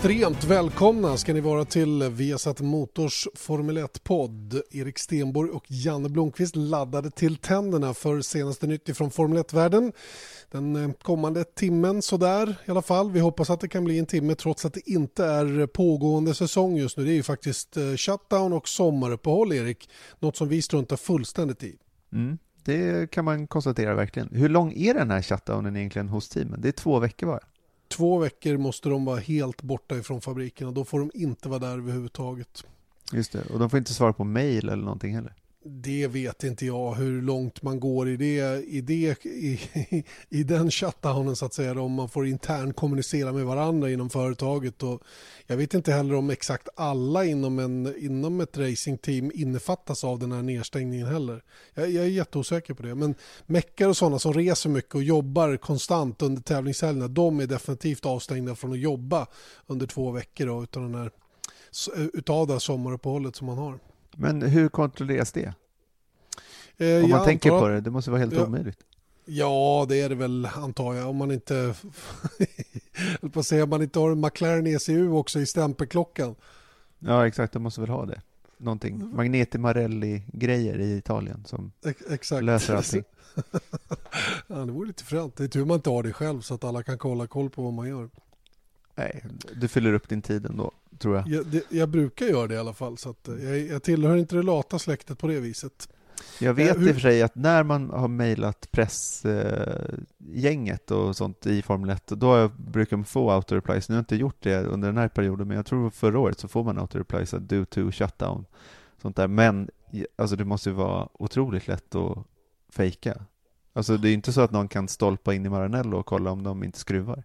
Extremt välkomna ska ni vara till Viasat Motors Formel 1-podd. Erik Stenborg och Janne Blomqvist laddade till tänderna för senaste nytt från Formel 1-världen. Den eh, kommande timmen sådär i alla fall. Vi hoppas att det kan bli en timme trots att det inte är pågående säsong just nu. Det är ju faktiskt eh, shutdown och sommaruppehåll Erik. Något som vi struntar fullständigt i. Mm, det kan man konstatera verkligen. Hur lång är den här shutdownen egentligen hos teamen? Det är två veckor bara. Två veckor måste de vara helt borta ifrån fabriken och då får de inte vara där överhuvudtaget. Just det, och de får inte svara på mail eller någonting heller. Det vet inte jag hur långt man går i, det, i, det, i, i den shutdownen så att säga. Om man får intern kommunicera med varandra inom företaget. Och jag vet inte heller om exakt alla inom, en, inom ett racingteam innefattas av den här nedstängningen heller. Jag, jag är jätteosäker på det. Men meckar och sådana som reser mycket och jobbar konstant under tävlingshelgerna. De är definitivt avstängda från att jobba under två veckor då, utan den här, utav det här sommaruppehållet som man har. Men hur kontrolleras det? Eh, Om man tänker på det, det måste vara helt ja, omöjligt. Ja, det är det väl antar jag. Om man inte, på att säga, man inte har en McLaren ECU också i stämpelklockan. Ja, exakt, de måste väl ha det. Någonting, mm. Magneti Marelli-grejer i Italien som exakt. löser allting. ja, det vore lite fränt. Det är tur man inte har det själv så att alla kan kolla koll på vad man gör. Nej, du fyller upp din tid ändå, tror jag. Jag, det, jag brukar göra det i alla fall, så eh, jag, jag tillhör inte det lata släktet på det viset. Jag vet uh, i och för sig att när man har mejlat pressgänget uh, och sånt i Formel 1, då brukar man få auto-replies. Nu har jag inte gjort det under den här perioden, men jag tror förra året så får man auto-replies due to shutdown. Sånt där. Men alltså, det måste ju vara otroligt lätt att fejka. Alltså det är inte så att någon kan stolpa in i Maranello och kolla om de inte skruvar.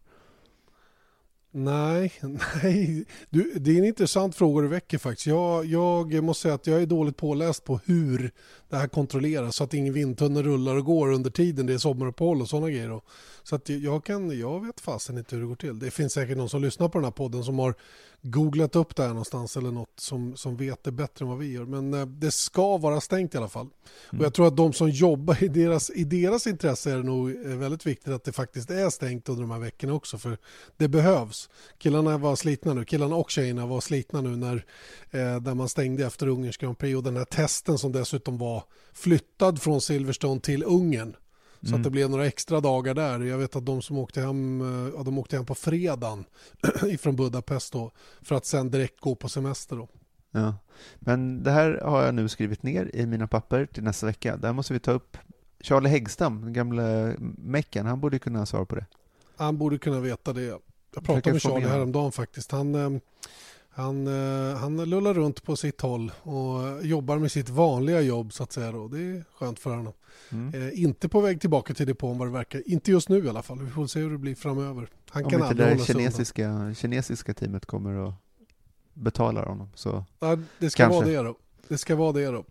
Nej, nej. Du, det är en intressant fråga du väcker faktiskt. Jag, jag måste säga att jag är dåligt påläst på hur det här kontrolleras så att ingen vindtunnel rullar och går under tiden det är sommaruppehåll och sådana grejer. Så att jag, kan, jag vet fasen inte hur det går till. Det finns säkert någon som lyssnar på den här podden som har googlat upp det här någonstans eller något som, som vet det bättre än vad vi gör. Men eh, det ska vara stängt i alla fall. Mm. Och jag tror att de som jobbar i deras, i deras intresse är det nog eh, väldigt viktigt att det faktiskt är stängt under de här veckorna också. För det behövs. Killarna var slitna nu, killarna och tjejerna var slitna nu när eh, där man stängde efter Ungerns Grand Prix och den här testen som dessutom var flyttad från Silverstone till Ungern. Så mm. att det blev några extra dagar där. Jag vet att de som åkte hem, eh, ja, de åkte hem på fredagen ifrån Budapest då, för att sen direkt gå på semester. Då. Ja. Men det här har jag nu skrivit ner i mina papper till nästa vecka. Där måste vi ta upp Charlie Häggstam, den gamle mecken. Han borde kunna svara på det. Han borde kunna veta det. Jag pratade med Charlie häromdagen faktiskt. Han, eh, han, eh, han lullar runt på sitt håll och jobbar med sitt vanliga jobb så att säga. Då. Det är skönt för honom. Mm. Eh, inte på väg tillbaka till depån vad det verkar. Inte just nu i alla fall. Vi får se hur det blir framöver. Han Om kan inte det kinesiska, kinesiska teamet kommer att betala honom så ja, det ska kanske. vara det då. Det ska vara det då.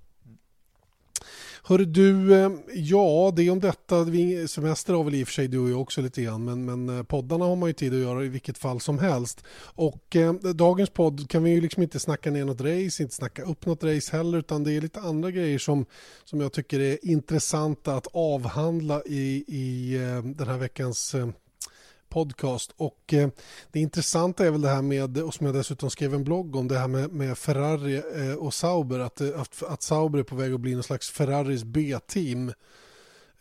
Hör du, eh, ja det är om detta. Semester har väl i och för sig du och jag också lite grann. Men, men eh, poddarna har man ju tid att göra i vilket fall som helst. Och eh, dagens podd kan vi ju liksom inte snacka ner något race, inte snacka upp något race heller. Utan det är lite andra grejer som, som jag tycker är intressanta att avhandla i, i eh, den här veckans eh, podcast. Och eh, det intressanta är väl det här med, och som jag dessutom skrev en blogg om, det här med, med Ferrari eh, och Sauber. Att, eh, att, att Sauber är på väg att bli någon slags Ferraris B-team.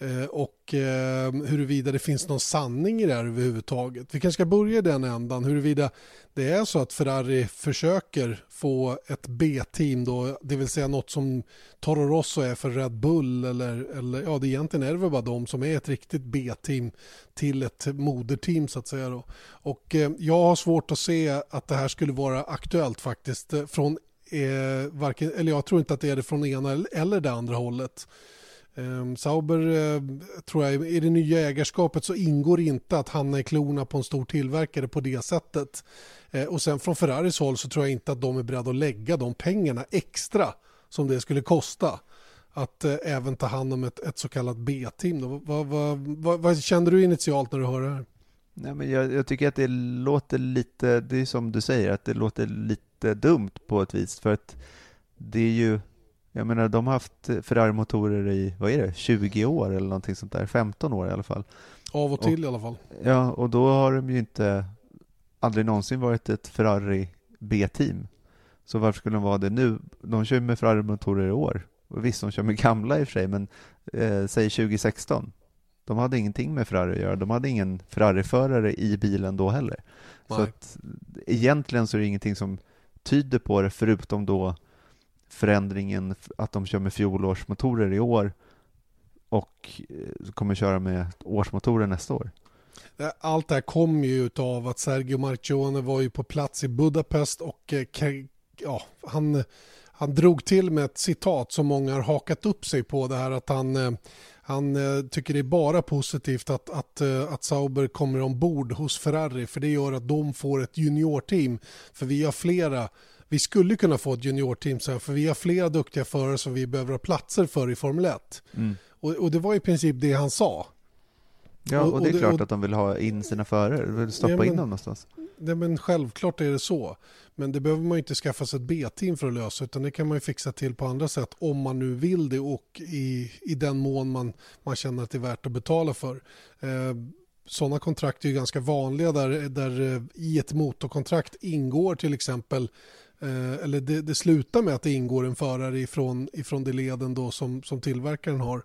Eh, och ehm, huruvida det finns någon sanning i det här överhuvudtaget. Vi kanske ska börja i den ändan, huruvida det är så att Ferrari försöker få ett B-team då, det vill säga något som Toro Rosso är för Red Bull eller, eller ja, det egentligen är det väl bara de som är ett riktigt B-team till ett moderteam så att säga då. Och eh, jag har svårt att se att det här skulle vara aktuellt faktiskt eh, från eh, varken, eller jag tror inte att det är det från ena eller det andra hållet. Um, Sauber uh, tror jag i det nya ägarskapet så ingår inte att hamna i klorna på en stor tillverkare på det sättet. Uh, och sen från Ferraris håll så tror jag inte att de är beredda att lägga de pengarna extra som det skulle kosta att uh, även ta hand om ett, ett så kallat B-team. Vad, vad, vad, vad, kände du initialt när du hörde det här? Nej, men jag, jag, tycker att det låter lite, det är som du säger, att det låter lite dumt på ett vis. För att det är ju, jag menar de har haft Ferrari-motorer i, vad är det, 20 år eller någonting sånt där, 15 år i alla fall. Av och till och, i alla fall. Ja, och då har de ju inte aldrig någonsin varit ett Ferrari B-team. Så varför skulle de vara det nu? De kör med Ferrari-motorer i år. Och visst, de kör med gamla i och för sig, men eh, säg 2016. De hade ingenting med Ferrari att göra. De hade ingen Ferrari-förare i bilen då heller. Nej. Så att, egentligen så är det ingenting som tyder på det, förutom då förändringen att de kör med fjolårsmotorer i år och eh, kommer köra med årsmotorer nästa år. Eh, allt det här kommer ju av att Sergio Marchione var ju på plats i Budapest och eh, ja, han, han drog till med ett citat som många har hakat upp sig på det här att han han tycker det är bara positivt att, att, att Sauber kommer ombord hos Ferrari för det gör att de får ett juniorteam. För vi har flera vi skulle kunna få ett juniorteam sen för vi har flera duktiga förare som vi behöver ha platser för i Formel 1. Mm. Och, och, det var i princip det han sa. Ja, och, och det är och, klart att de vill ha in sina förare, vill stoppa ja, men, in dem någonstans. Ja, men självklart är det så. Men det behöver man ju inte skaffa sig ett B-team för att lösa utan det kan man ju fixa till på andra sätt om man nu vill det och i, i den mån man, man känner att det är värt att betala för. Eh, sådana kontrakt är ju ganska vanliga där, där eh, i ett motorkontrakt ingår till exempel Eh, eller det, det, slutar med att det ingår en förare ifrån, ifrån det leden då som, som tillverkaren har.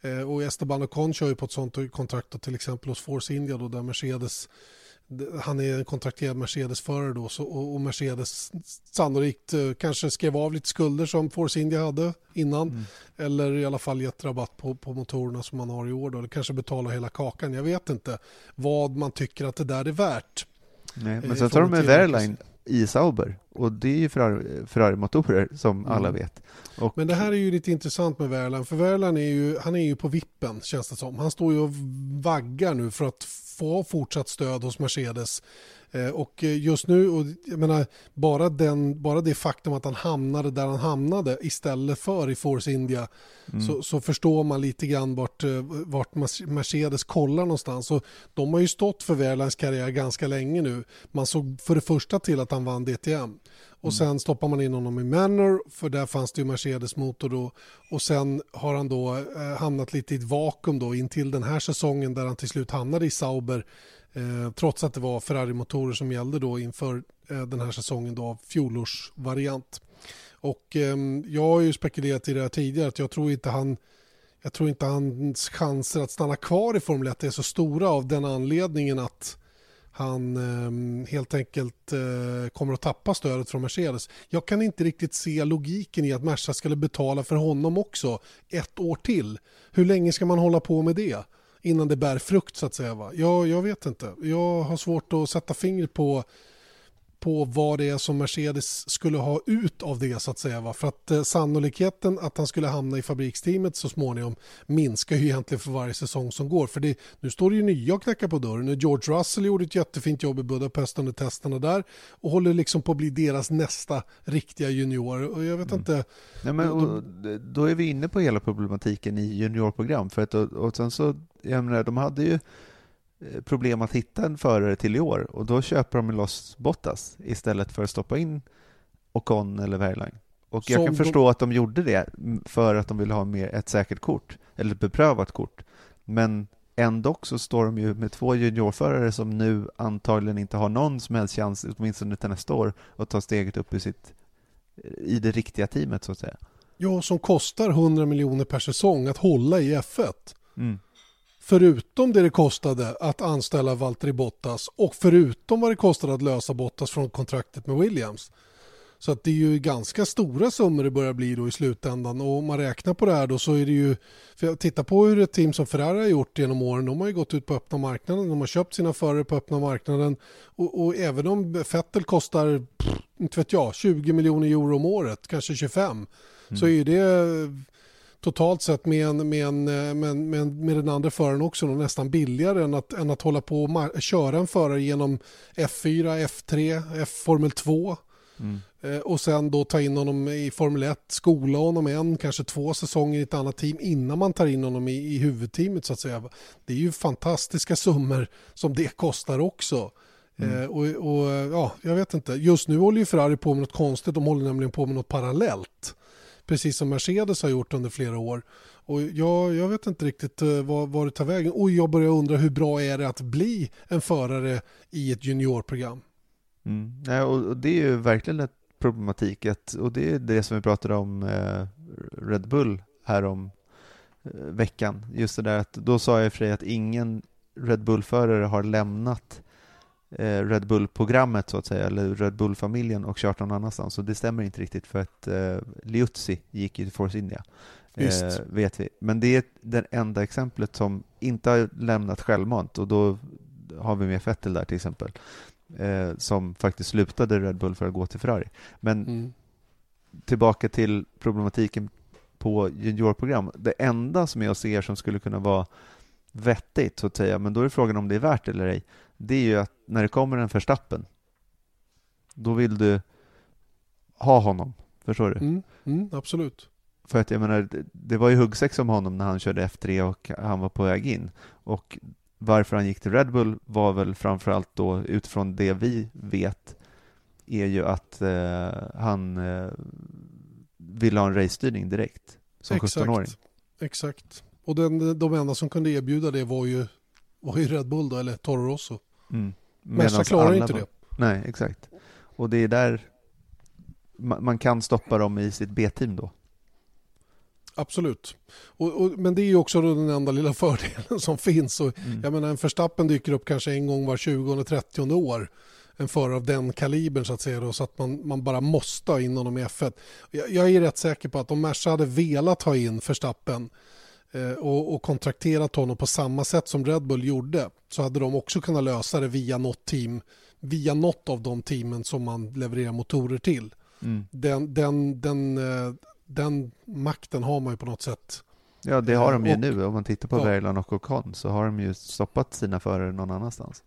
Eh, och Esteban Ocon kör ju på ett sånt kontrakt då, till exempel hos Force India då, där Mercedes han är en kontrakterad Mercedes-förare då så, och, Mercedes sannolikt eh, kanske skrev av lite skulder som Force India hade innan mm. eller i alla fall gett rabatt på, på motorerna som man har i år då, eller kanske betala hela kakan. Jag vet inte vad man tycker att det där är värt. Nej, men sen tar de med Verline i Sauber. Och det är ju Ferrari-motorer som mm. alla vet. Och... Men det här är ju lite intressant med Verlan. För Verlan är ju, han är ju på vippen känns det som. Han står ju och vaggar nu för att få fortsatt stöd hos Mercedes. Eh, och just nu, och jag menar, bara, den, bara det faktum att han hamnade där han hamnade istället för i Force India mm. så, så, förstår man lite grann vart, eh, vart Mercedes kollar någonstans. Och de har ju stått för Verlans karriär ganska länge nu. Man såg för det första till att han vann DTM. Och mm. sen stoppar man in honom i Manor för där fanns det ju Mercedes-motor då. Och sen har han då eh, hamnat lite i ett vakuum då in till den här säsongen där han till slut hamnade i Sauber. Eh, trots att det var Ferrari-motorer som gällde då inför eh, den här säsongen då av fjolårsvariant. Och eh, jag har ju spekulerat i det här tidigare att jag tror inte han jag tror inte hans chanser att stanna kvar i Formel 1 är så stora av den anledningen att han eh, helt enkelt eh, kommer att tappa stödet från Mercedes. Jag kan inte riktigt se logiken i att Merca skulle betala för honom också ett år till. Hur länge ska man hålla på med det innan det bär frukt så att säga? Va? Jag, jag vet inte. Jag har svårt att sätta fingret på på vad det är som Mercedes skulle ha ut av det så att säga. Va? För att eh, sannolikheten att han skulle hamna i fabriksteamet så småningom minskar ju egentligen för varje säsong som går. För det, nu står det ju nya och knackar på dörren. George Russell gjorde ett jättefint jobb i Budapest under testerna där och håller liksom på att bli deras nästa riktiga junior. Och jag vet mm. inte. Nej, men, och, då är vi inne på hela problematiken i juniorprogram. För att, och, och sen så, jag menar, de hade ju Eh, problem att hitta en förare till i år och då köper de loss Bottas istället för att stoppa in Ocon eller Wehrlein. Och jag kan förstå att de gjorde det för att de ville ha mer ett säkert kort, eller ett beprövat kort. Men ändå så står de ju med två juniorförare som nu antagligen inte har någon som helst chans, åtminstone till nästa år, att ta steget upp i, sitt, i det riktiga teamet så att säga. Ja, som kostar 100 miljoner per säsong att hålla i F1. Mm förutom det det kostade att anställa Valtteri Bottas och förutom vad det kostade att lösa Bottas från kontraktet med Williams. Så att det är ju ganska stora summor det börjar bli då i slutändan och om man räknar på det här då så är det ju, för jag tittar på hur ett team som Ferrari har gjort genom åren, de har ju gått ut på öppna marknaden, de har köpt sina förare på öppna marknaden och, och även om Vettel kostar, inte vet jag, 20 miljoner euro om året, kanske 25, mm. så är det totalt sett med, en, med, en, med, med, med den andra föraren också nästan billigare än att, än att hålla på och köra en förare genom F4, F3, F-Formel 2. Mm. Eh, och sen då ta in honom i Formel 1, skola honom en, kanske två säsonger i ett annat team innan man tar in honom i, i huvudteamet så att säga. Det är ju fantastiska summor som det kostar också. Mm. Eh, och, och, ja, jag vet inte. Just nu håller ju Ferrari på med något konstigt. De håller nämligen på med något parallellt. Precis som Mercedes har gjort under flera år. Och jag, jag vet inte riktigt uh, vad, vad det tar vägen. Och jag börjar undra hur bra är det att bli en förare i ett juniorprogram? Mm. Ja, och det är ju verkligen ett problematik. Att, och det är det som vi pratade om eh, Red Bull här om eh, veckan. Just det där att då sa jag för dig att ingen Red Bull-förare har lämnat Red Bull-programmet så att säga, eller Red Bull-familjen och kört någon annanstans. Så det stämmer inte riktigt för att eh, Liuzzi gick ju till Force India. Eh, vet vi. Men det är det enda exemplet som inte har lämnat självmant och då har vi med Fettel där till exempel eh, som faktiskt slutade Red Bull för att gå till Ferrari. Men mm. tillbaka till problematiken på juniorprogram. Det enda som jag ser som skulle kunna vara vettigt så att säga, men då är frågan om det är värt eller ej. Det är ju att när det kommer en förstappen, då vill du ha honom. Förstår du? Mm, mm, absolut. För att jag menar, det var ju huggsex om honom när han körde F3 och han var på väg in. Och varför han gick till Red Bull var väl framförallt då utifrån det vi vet är ju att eh, han eh, ville ha en racestyrning direkt som 17-åring. Exakt. Och den, de enda som kunde erbjuda det var ju, var ju Red Bull då, eller Toro Rosso. Mm. Merca klarar inte var... det. Nej, exakt. Och det är där man, man kan stoppa dem i sitt B-team då. Absolut. Och, och, men det är ju också den enda lilla fördelen som finns. Och, mm. Jag menar, en förstappen dyker upp kanske en gång var 20 eller 30 år. En förare av den kalibern så att säga. Då, så att man, man bara måste ha in honom i F1. Jag, jag är rätt säker på att om Merca hade velat ha in förstappen och, och kontrakterat honom på samma sätt som Red Bull gjorde så hade de också kunnat lösa det via något team via något av de teamen som man levererar motorer till. Mm. Den, den, den, eh, den makten har man ju på något sätt. Ja, det har de ju och, nu. Om man tittar på ja. Bergland och Ocon så har de ju stoppat sina förare någon annanstans.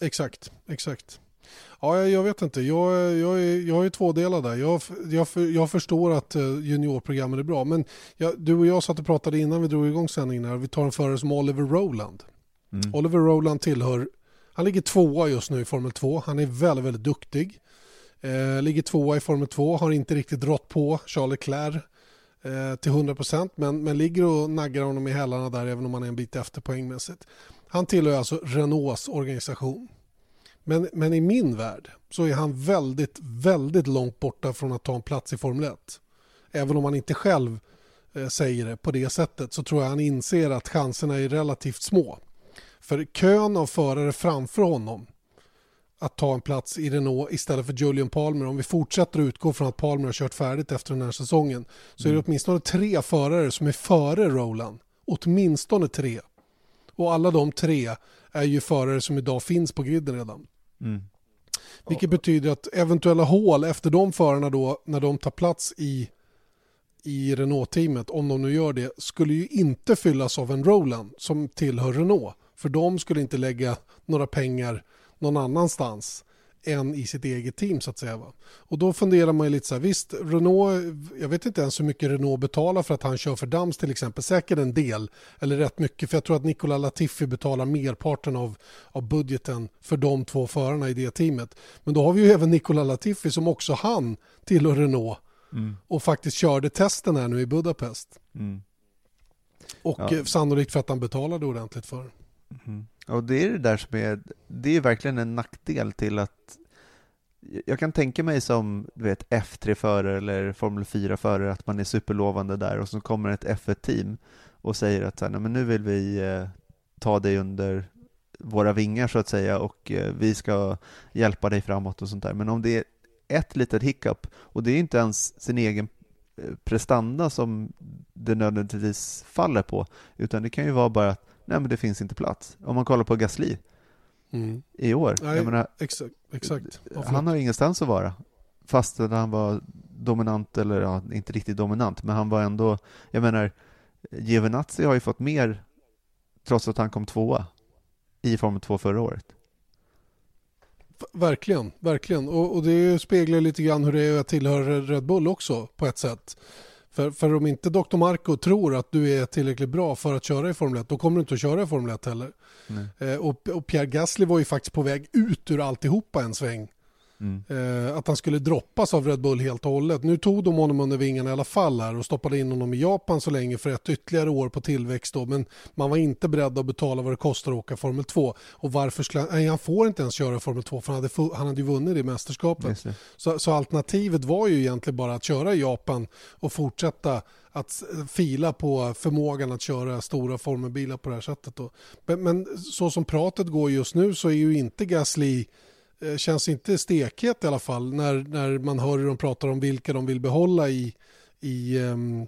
Exakt, exakt. Ja, jag, vet inte. Jag, jag, är, jag är tvådelad där. Jag, jag, jag förstår att eh, juniorprogrammen är bra. Men jag, du och jag satt och pratade innan vi drog igång sändningen. Här. Vi tar en förare som Oliver Rowland. Mm. Oliver Rowland tillhör... Han ligger tvåa just nu i Formel 2. Han är väldigt, väldigt duktig. Eh, ligger tvåa i Formel 2, har inte riktigt rått på Charles Leclerc eh, till 100% men, men ligger och naggar honom i hälarna där även om han är en bit efter poängmässigt. Han tillhör alltså Renaults organisation. Men, men i min värld så är han väldigt, väldigt långt borta från att ta en plats i Formel 1. Även om han inte själv eh, säger det på det sättet så tror jag han inser att chanserna är relativt små. För kön av förare framför honom att ta en plats i Renault istället för Julian Palmer. Om vi fortsätter att utgå från att Palmer har kört färdigt efter den här säsongen så är det mm. åtminstone tre förare som är före Roland. Åtminstone tre. Och alla de tre är ju förare som idag finns på griden redan. Mm. Vilket betyder att eventuella hål efter de förarna då när de tar plats i i Renault-teamet, om de nu gör det, skulle ju inte fyllas av en Roland som tillhör Renault. För de skulle inte lägga några pengar någon annanstans än i sitt eget team så att säga. Va? Och då funderar man ju lite så här, visst Renault, jag vet inte ens hur mycket Renault betalar för att han kör för Dams till exempel, säkert en del eller rätt mycket för jag tror att Nicola Latifi betalar merparten av, av budgeten för de två förarna i det teamet. Men då har vi ju även Nicola Latifi som också han tillhör Renault mm. och faktiskt körde testen här nu i Budapest. Mm. Och ja. sannolikt för att han betalade ordentligt för. Mm. Och det är det där som är, det är verkligen en nackdel till att jag kan tänka mig som du vet, F3-förare eller Formel 4-förare att man är superlovande där och så kommer ett F1-team och säger att så här, men nu vill vi eh, ta dig under våra vingar så att säga och eh, vi ska hjälpa dig framåt och sånt där. Men om det är ett litet hiccup och det är inte ens sin egen eh, prestanda som det nödvändigtvis faller på utan det kan ju vara bara att nej men det finns inte plats. Om man kollar på Gasly mm. i år. Nej, menar, exakt. exakt. han har ingenstans att vara. fast att han var dominant, eller ja, inte riktigt dominant, men han var ändå, jag menar, Giovinazzi har ju fått mer trots att han kom tvåa i Formel 2 förra året. Verkligen, verkligen. Och, och, det speglar lite grann hur det är att tillhöra Red Bull också på ett sätt. För, för om inte Dr. Marco tror att du är tillräckligt bra för att köra i Formel 1, då kommer du inte att köra i Formel 1 heller. Eh, och, och, Pierre Gasly var ju faktiskt på väg ut ur alltihopa en sväng Mm. Eh, att han skulle droppas av Red Bull helt och hållet. Nu tog de honom under vingarna i alla fall här och stoppade in honom i Japan så länge för ett ytterligare år på tillväxt då. Men man var inte beredd att betala vad det kostar att åka Formel 2. Och varför skulle han, nej, han får inte ens köra Formel 2 för han hade, han hade ju vunnit det mästerskapet. Så, så alternativet var ju egentligen bara att köra i Japan och fortsätta att fila på förmågan att köra stora formelbilar på det här sättet. Då. Men, men så som pratet går just nu så är ju inte Gasly känns inte stekhet i alla fall när, när man hör hur de pratar om vilka de vill behålla i, i, um,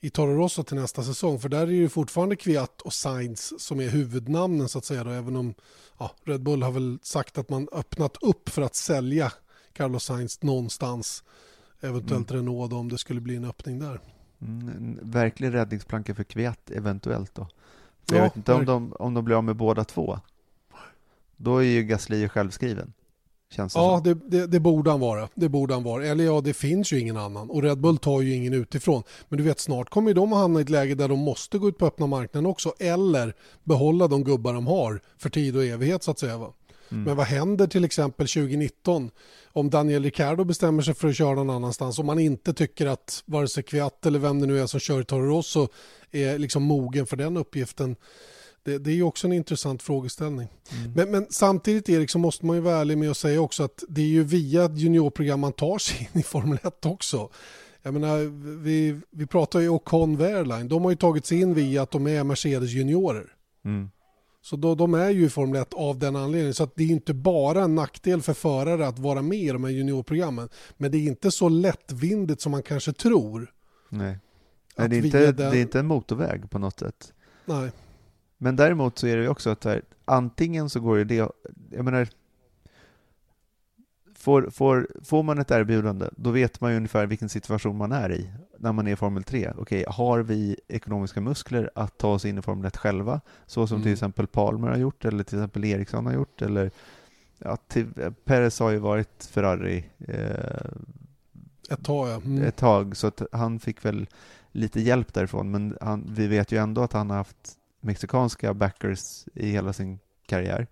i Toro Rosso till nästa säsong. För där är det fortfarande Kviat och Sainz som är huvudnamnen så att säga. Då, även om ja, Red Bull har väl sagt att man öppnat upp för att sälja Carlos Sainz någonstans. Eventuellt mm. Renault då, om det skulle bli en öppning där. Mm, en verklig räddningsplanka för Kviat eventuellt då. För ja, jag vet inte om de, om de blir av med båda två. Då är ju Gasly självskriven. Känns det ja, det, det, det, borde han vara. Det borde han vara. Eller ja, det finns ju ingen annan. Och Red Bull tar ju ingen utifrån. Men du vet, snart kommer de att hamna i ett läge där de måste gå ut på öppna marknaden också. Eller behålla de gubbar de har för tid och evighet så att säga. Va? Mm. Men vad händer till exempel 2019 om Daniel Ricciardo bestämmer sig för att köra någon annanstans om man inte tycker att vare sig Kviat eller vem det nu är som kör i Toro Rosso är liksom mogen för den uppgiften det, det är ju också en intressant frågeställning. Mm. Men, men, samtidigt Erik så måste man ju vara ärlig med att säga också att det är ju via juniorprogram man tar sig in i Formel 1 också. Jag menar, vi, vi pratar ju Ocon Wehrlein, de har ju tagit sig in via att de är Mercedes juniorer. Mm. Så då, de är ju i Formel 1 av den anledningen. Så att det är inte bara en nackdel för förare att vara med i de här juniorprogrammen. Men det är inte så lättvindigt som man kanske tror. Nej, Nej det, är inte, den... det är inte en motorväg på något sätt. Nej. Men däremot så är det ju också att här, antingen så går det, jag menar, får, får, får man ett erbjudande, då vet man ju ungefär vilken situation man är i när man är i Formel 3. Okej, har vi ekonomiska muskler att ta oss in i Formel 1 själva, så som mm. till exempel Palmer har gjort, eller till exempel Eriksson har gjort, eller ja, till, Perez har ju varit Ferrari eh, ett tag, ja. mm. ett tag, så att han fick väl lite hjälp därifrån, men han, vi vet ju ändå att han har haft mexikanska backers i hela sin karriär.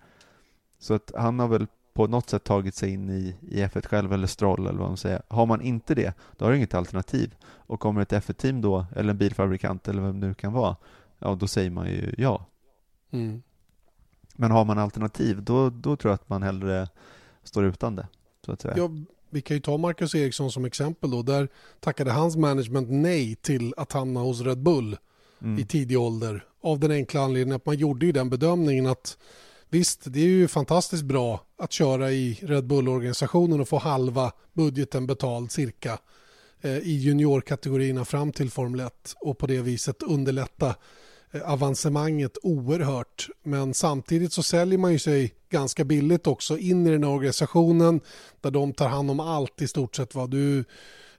Så att han har väl på något sätt tagit sig in i, i F1 själv, eller Stroll eller vad man säger. Har man inte det, då har du inget alternativ. Och kommer ett F1-team då, eller en bilfabrikant eller vem det nu kan vara, ja då säger man ju ja. Mm. Men har man alternativ, då, då tror jag att man hellre står utan det. Så att säga. Ja, vi kan ju ta Marcus Eriksson som exempel då. Där tackade hans management nej till att hamna hos Red Bull mm. i tidig ålder av den enkla anledningen att man gjorde ju den bedömningen att visst, det är ju fantastiskt bra att köra i Red Bull-organisationen och få halva budgeten betald cirka eh, i juniorkategorierna fram till Formel 1 och på det viset underlätta eh, avancemanget oerhört. Men samtidigt så säljer man ju sig ganska billigt också in i den här organisationen där de tar hand om allt i stort sett. Vad du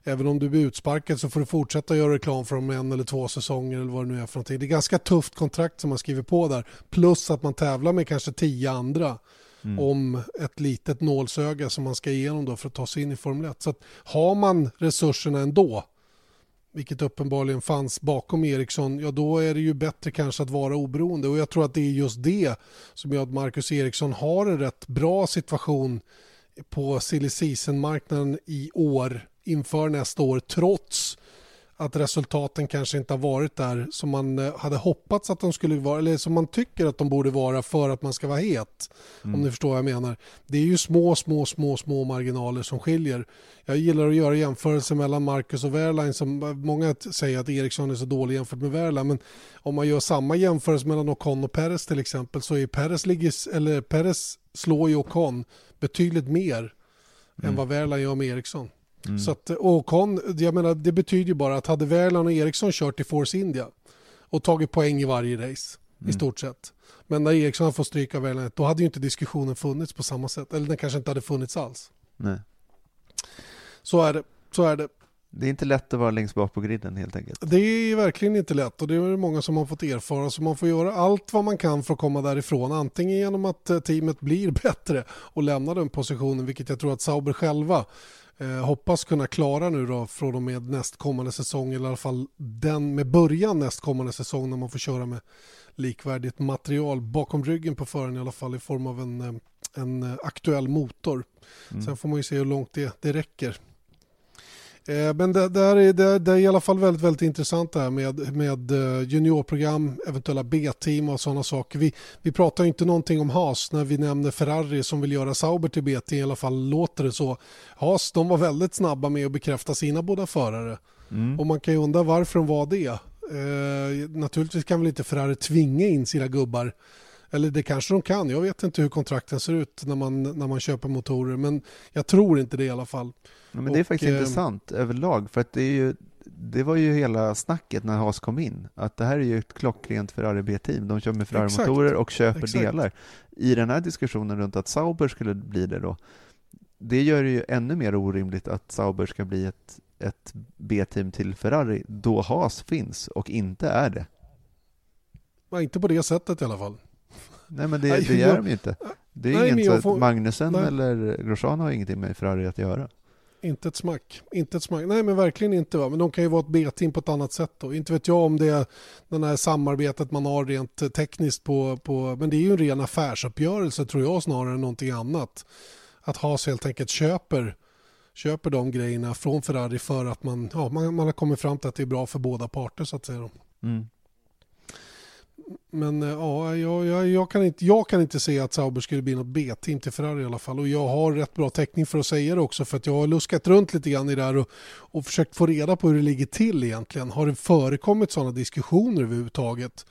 även om du blir utsparkad så får du fortsätta göra reklam för dem en eller två säsonger eller vad det nu är för någonting. Det är ganska tufft kontrakt som man skriver på där. Plus att man tävlar med kanske tio andra mm. om ett litet nålsöga som man ska igenom då för att ta sig in i Formel 1. Så att har man resurserna ändå vilket uppenbarligen fanns bakom Eriksson, ja då är det ju bättre kanske att vara oberoende. Och jag tror att det är just det som gör att Marcus Eriksson har en rätt bra situation på silly season-marknaden i år inför nästa år trots att resultaten kanske inte har varit där som man eh, hade hoppats att de skulle vara eller som man tycker att de borde vara för att man ska vara het. Mm. Om ni förstår vad jag menar. Det är ju små, små, små, små marginaler som skiljer. Jag gillar att göra jämförelser mellan Marcus och Wehrlein som många säger att Eriksson är så dålig jämfört med Wehrlein men om man gör samma jämförelse mellan Ocon och Perez till exempel så är Perez, ligger, eller Perez slår ju Ocon betydligt mer mm. än vad Wehrlein gör med Eriksson. Mm. Så att, och Con, jag menar, det betyder ju bara att hade Wehrlein och Eriksson kört i Force India och tagit poäng i varje race mm. i stort sett. Men när Eriksson får stryka Wehrlein, då hade ju inte diskussionen funnits på samma sätt. Eller den kanske inte hade funnits alls. Nej. Så är det. Så är det. Det är inte lätt att vara längst bak på griden helt enkelt. Det är verkligen inte lätt och det är många som har fått erfara så man får göra allt vad man kan för att komma därifrån. Antingen genom att eh, teamet blir bättre och lämnar den positionen vilket jag tror att Sauber själva eh, hoppas kunna klara nu då från och med nästkommande säsong eller i alla fall den med början nästkommande säsong när man får köra med likvärdigt material bakom ryggen på föraren i alla fall i form av en, eh, en aktuell motor. Mm. Sen får man ju se hur långt det, det räcker. Eh, men det, det, är, det, det, är i alla fall väldigt, väldigt intressant det här med, med eh, juniorprogram, eventuella B-team och sådana saker. Vi, vi pratar inte någonting om Haas när vi nämner Ferrari som vill göra Sauber till B-team, i alla fall låter det så. Haas de var väldigt snabba med att bekräfta sina båda förare. Mm. Och man kan ju undra varför de var det. Eh, naturligtvis kan väl inte Ferrari tvinga in sina gubbar eller det kanske de kan. Jag vet inte hur kontrakten ser ut när man, när man köper motorer. Men jag tror inte det i alla fall. Men och, det är faktiskt eh, intressant överlag. För att det, är ju, det var ju hela snacket när Haas kom in. Att det här är ju ett klockrent Ferrari B-team. De kör med Ferrari-motorer och köper exakt. delar. I den här diskussionen runt att Sauber skulle bli det då. Det gör det ju ännu mer orimligt att Sauber ska bli ett, ett B-team till Ferrari då Haas finns och inte är det. Nej, inte på det sättet i alla fall. Nej, men det, det gör de ju inte. Det är nej, inget så får... Magnusen nej. eller Grosjean har ingenting med Ferrari att göra. Inte ett smack. Inte ett smack. Nej, men verkligen inte. Va? Men de kan ju vara ett B-team på ett annat sätt. Då. Inte vet jag om det är det här samarbetet man har rent tekniskt på, på... Men det är ju en ren affärsuppgörelse tror jag snarare än någonting annat. Att Haas helt enkelt köper, köper de grejerna från Ferrari för att man, ja, man, man har kommit fram till att det är bra för båda parter så att säga. Mm. Men eh, ja, jag, jag, jag, kan inte, jag kan inte se att Sauber skulle bli något B-team till Ferrari i alla fall. Och jag har rätt bra täckning för att säga det också för att jag har luskat runt lite grann i det här och, och försökt få reda på hur det ligger till egentligen. Har det förekommit sådana diskussioner överhuvudtaget?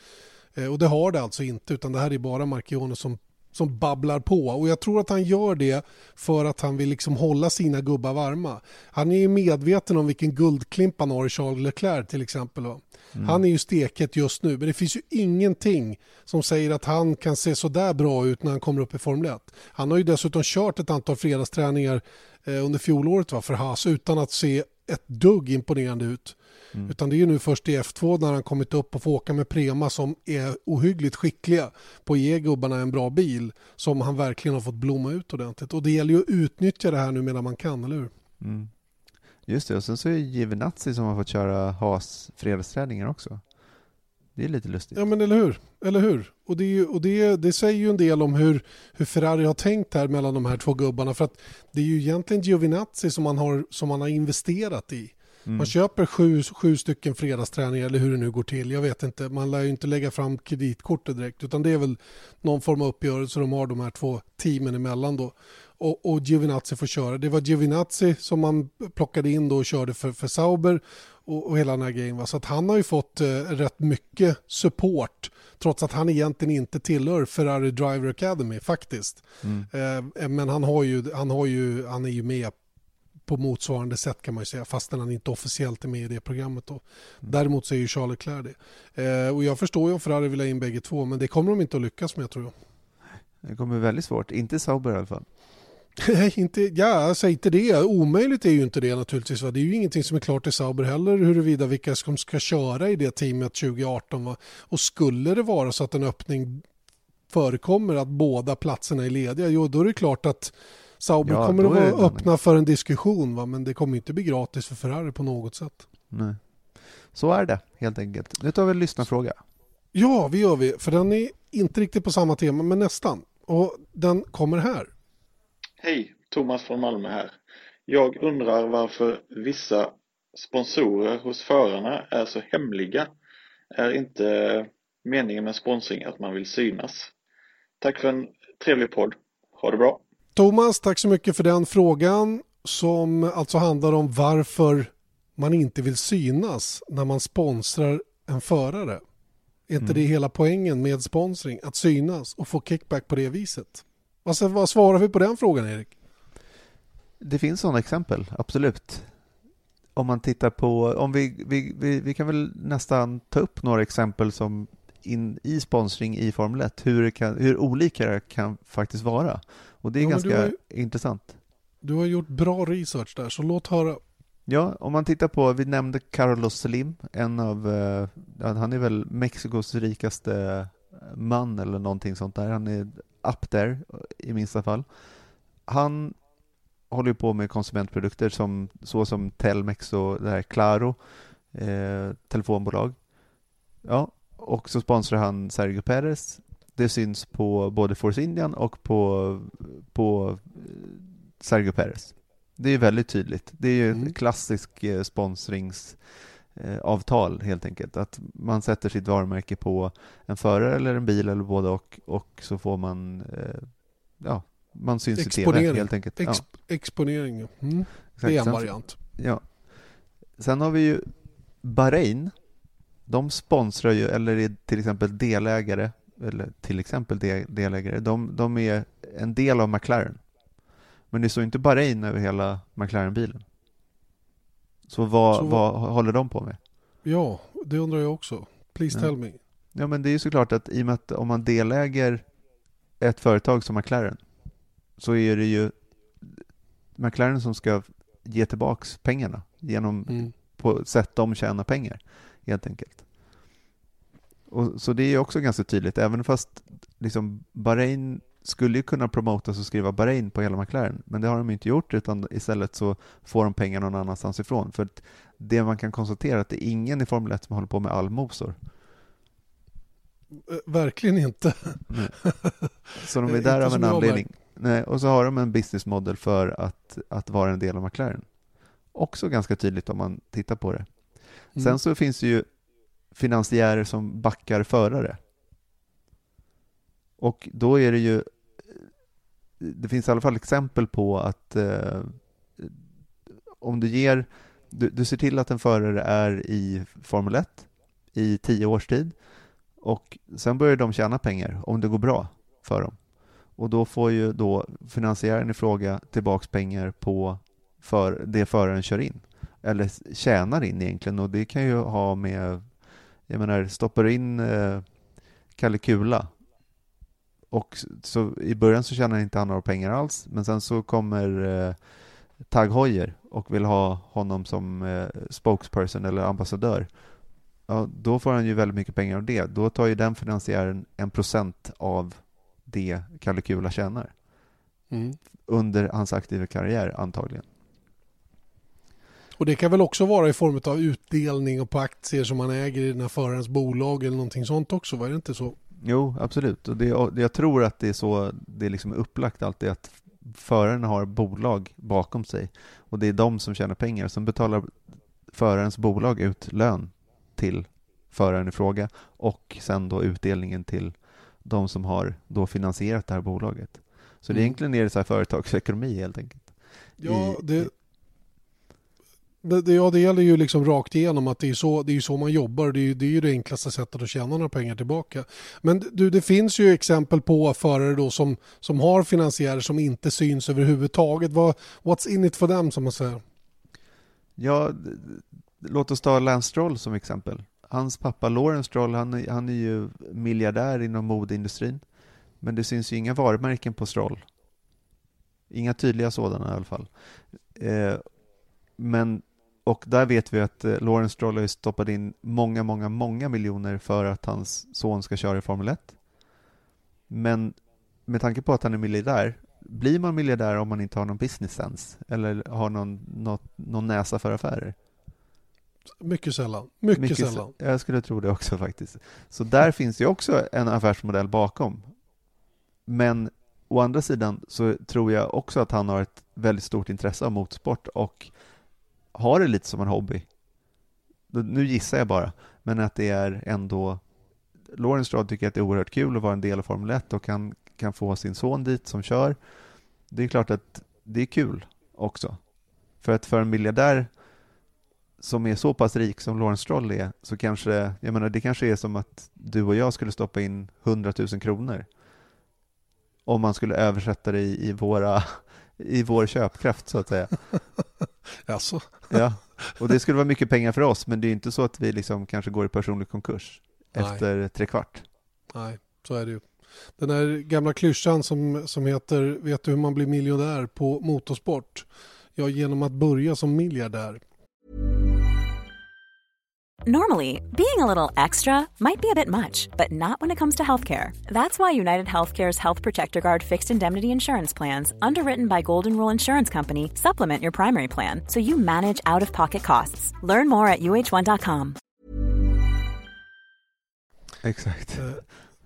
Eh, och det har det alltså inte utan det här är bara Marchione som som babblar på och jag tror att han gör det för att han vill liksom hålla sina gubbar varma. Han är ju medveten om vilken guldklimp han har i Charles Leclerc till exempel. Va? Mm. Han är ju steket just nu, men det finns ju ingenting som säger att han kan se så där bra ut när han kommer upp i Formel 1. Han har ju dessutom kört ett antal fredagsträningar eh, under fjolåret va, för Haas utan att se ett dugg imponerande ut. Mm. Utan det är ju nu först i F2 när han kommit upp och får åka med Prema som är ohyggligt skickliga på att ge gubbarna en bra bil som han verkligen har fått blomma ut ordentligt. Och det gäller ju att utnyttja det här nu medan man kan, eller hur? Mm. Just det, och sen så är det Giovinazzi som har fått köra Haas fredagsträningar också. Det är lite lustigt. Ja men eller hur, eller hur? Och, det, ju, och det, det, säger ju en del om hur, hur Ferrari har tänkt här mellan de här två gubbarna. För att det är ju egentligen Giovinazzi som man har, som man har investerat i. Mm. Man köper sju, sju stycken fredagsträningar eller hur det nu går till. Jag vet inte, man lär ju inte lägga fram kreditkortet direkt utan det är väl någon form av uppgörelse de har de här två teamen emellan då och, och Giovinazzi får köra. Det var Giovinazzi som man plockade in då och körde för, för Sauber och, och hela den här grejen. Va? Så att han har ju fått eh, rätt mycket support trots att han egentligen inte tillhör Ferrari Driver Academy faktiskt. Mm. Eh, men han, har ju, han, har ju, han är ju med på motsvarande sätt kan man ju säga fastän han inte officiellt är med i det programmet. Då. Mm. Däremot så är ju Charles Leclerc det. Eh, och jag förstår ju om Ferrari vill ha in bägge två men det kommer de inte att lyckas med tror jag. Det kommer bli väldigt svårt, inte Sauber i alla fall. Nej, inte, ja, säg inte det. Omöjligt är ju inte det naturligtvis. Va? Det är ju ingenting som är klart i Sauber heller huruvida vilka som ska köra i det teamet 2018. Va? Och skulle det vara så att en öppning förekommer att båda platserna är lediga, jo då är det klart att Sauber ja, kommer att vara öppna för en diskussion va? men det kommer inte bli gratis för Ferrari på något sätt. Nej. Så är det helt enkelt. Nu tar vi en lyssnarfråga. Ja, vi gör vi. För den är inte riktigt på samma tema, men nästan. Och den kommer här. Hej, Thomas från Malmö här. Jag undrar varför vissa sponsorer hos förarna är så hemliga. Är inte meningen med sponsring att man vill synas? Tack för en trevlig podd. Ha det bra! Thomas, tack så mycket för den frågan som alltså handlar om varför man inte vill synas när man sponsrar en förare. Är inte mm. det hela poängen med sponsring? Att synas och få kickback på det viset? Alltså, vad svarar vi på den frågan, Erik? Det finns sådana exempel, absolut. Om man tittar på, om vi, vi, vi, vi kan väl nästan ta upp några exempel som in, i sponsring i Formel 1, hur, kan, hur olika det kan faktiskt vara. Och det är ja, ganska har, intressant. Du har gjort bra research där, så låt höra. Ja, om man tittar på, vi nämnde Carlos Slim, en av, uh, han är väl Mexikos rikaste man eller någonting sånt där. Han är up there i minsta fall. Han håller på med konsumentprodukter som, så som Telmex och det här Claro, eh, telefonbolag. Ja, och så sponsrar han Sergio Perez. Det syns på både Force Indian och på, på eh, Sergio Perez. Det är väldigt tydligt. Det är ju mm. klassisk eh, sponsringsavtal eh, helt enkelt. Att man sätter sitt varumärke på en förare eller en bil eller både och och så får man ja, man syns i TV helt enkelt. Ex ja. Exponering. Mm. Det är en variant. Ja. Sen har vi ju Bahrain. De sponsrar ju, eller är till exempel delägare, eller till exempel delägare, de, de är en del av McLaren. Men det står inte Bahrain över hela McLaren-bilen. Så vad, Så vad, håller de på med? Ja, det undrar jag också. Please ja. tell me. Ja, men det är ju såklart att i och med att om man deläger ett företag som McLaren så är det ju McLaren som ska ge tillbaks pengarna genom mm. på sätt de tjänar pengar helt enkelt. Och, så det är också ganska tydligt, även fast liksom Bahrain skulle ju kunna promotas och skriva Bahrain på hela McLaren, men det har de inte gjort utan istället så får de pengar någon annanstans ifrån. För det man kan konstatera är att det är ingen i Formel 1 som håller på med allmosor. Eh, verkligen inte. Så de är där av en anledning. Nej, och så har de en business model för att, att vara en del av McLaren. Också ganska tydligt om man tittar på det. Mm. Sen så finns det ju finansiärer som backar förare. Och då är det ju det finns i alla fall exempel på att eh, om du ger du, du ser till att en förare är i Formel 1 i tio års tid och sen börjar de tjäna pengar om det går bra för dem. Och då får ju då finansiären i fråga tillbaks pengar på för det föraren kör in. Eller tjänar in egentligen och det kan ju ha med, jag menar, stoppar in eh, Kalle Kula och så i början så tjänar inte han några pengar alls men sen så kommer eh, Tag Heuer och vill ha honom som eh, spokesperson eller ambassadör ja, då får han ju väldigt mycket pengar av det. Då tar ju den finansiären en procent av det Kalle Kula tjänar. Mm. Under hans aktiva karriär antagligen. Och det kan väl också vara i form av utdelning och på aktier som man äger i den här förarens bolag eller någonting sånt också, var det inte så? Jo, absolut. Och det, jag tror att det är så det är liksom upplagt alltid att föraren har bolag bakom sig och det är de som tjänar pengar. Sen betalar förarens bolag ut lön till föraren i fråga och sen då utdelningen till de som har då finansierat det här bolaget. Så mm. det egentligen är det så här företagsekonomi helt enkelt. Ja, det, det, ja, det gäller ju liksom rakt igenom att det är så, det är så man jobbar. Det är, det är ju det enklaste sättet att tjäna några pengar tillbaka. Men du, det finns ju exempel på förare då som, som har finansiärer som inte syns överhuvudtaget. Vad, what's in it for them som man säger? Ja, låt oss ta Lance Stroll som exempel. Hans pappa Lawrence Stroll, han, är, han är ju miljardär inom modeindustrin. Men det syns ju inga varumärken på Stroll. Inga tydliga sådana i alla fall. Eh, men, och där vet vi att eh, Lawrence Stroll har stoppat in många, många, många miljoner för att hans son ska köra i Formel 1. Men med tanke på att han är miljardär, blir man miljardär om man inte har någon business sense eller har någon, något, någon näsa för affärer? Mycket sällan. Mycket, Mycket sällan. Jag skulle tro det också faktiskt. Så där finns ju också en affärsmodell bakom. Men å andra sidan så tror jag också att han har ett väldigt stort intresse av motorsport och har det lite som en hobby. Nu gissar jag bara, men att det är ändå Lawrence Stroll tycker att det är oerhört kul att vara en del av Formel 1 och kan, kan få sin son dit som kör. Det är klart att det är kul också. För att för en miljardär som är så pass rik som Lawrence Stroll är, så kanske, jag menar, det kanske är som att du och jag skulle stoppa in 100 000 kronor. Om man skulle översätta det i, i, våra, i vår köpkraft, så att säga. Alltså. Ja, och det skulle vara mycket pengar för oss, men det är inte så att vi liksom kanske går i personlig konkurs Nej. efter tre kvart. Nej, så är det ju. Den där gamla klyschan som, som heter Vet du hur man blir miljonär på motorsport? Ja, genom att börja som miljardär. Normally, being a little extra might be a bit much, but not when it comes to healthcare. That's why United Healthcare's Health Protector Guard fixed indemnity insurance plans, underwritten by Golden Rule Insurance Company, supplement your primary plan so you manage out of pocket costs. Learn more at uh1.com. Exakt. Eh,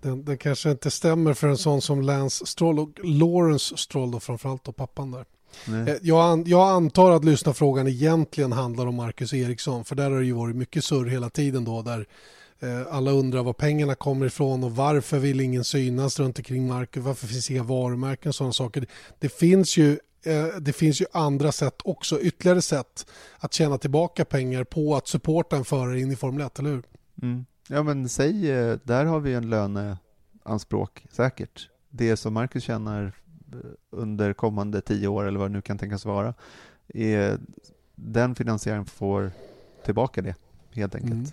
Den, den kanske inte stämmer för en sån som Lance Stroll och Lawrence Stroll då framförallt då pappan där. Nej. Eh, Jag, jag antar att lyssnarfrågan egentligen handlar om Marcus Eriksson för där har det ju varit mycket surr hela tiden då där eh, alla undrar var pengarna kommer ifrån och varför vill ingen synas runt omkring Marcus, varför finns inga varumärken och sådana saker. Det finns ju eh, det finns ju andra sätt också, ytterligare sätt att tjäna tillbaka pengar på att supporta en förare in i Formel 1, eller hur? Mm. Ja men säg, där har vi en löneanspråk säkert. Det som Marcus tjänar under kommande tio år eller vad det nu kan tänkas vara, är, den finansiären får tillbaka det helt enkelt. Mm.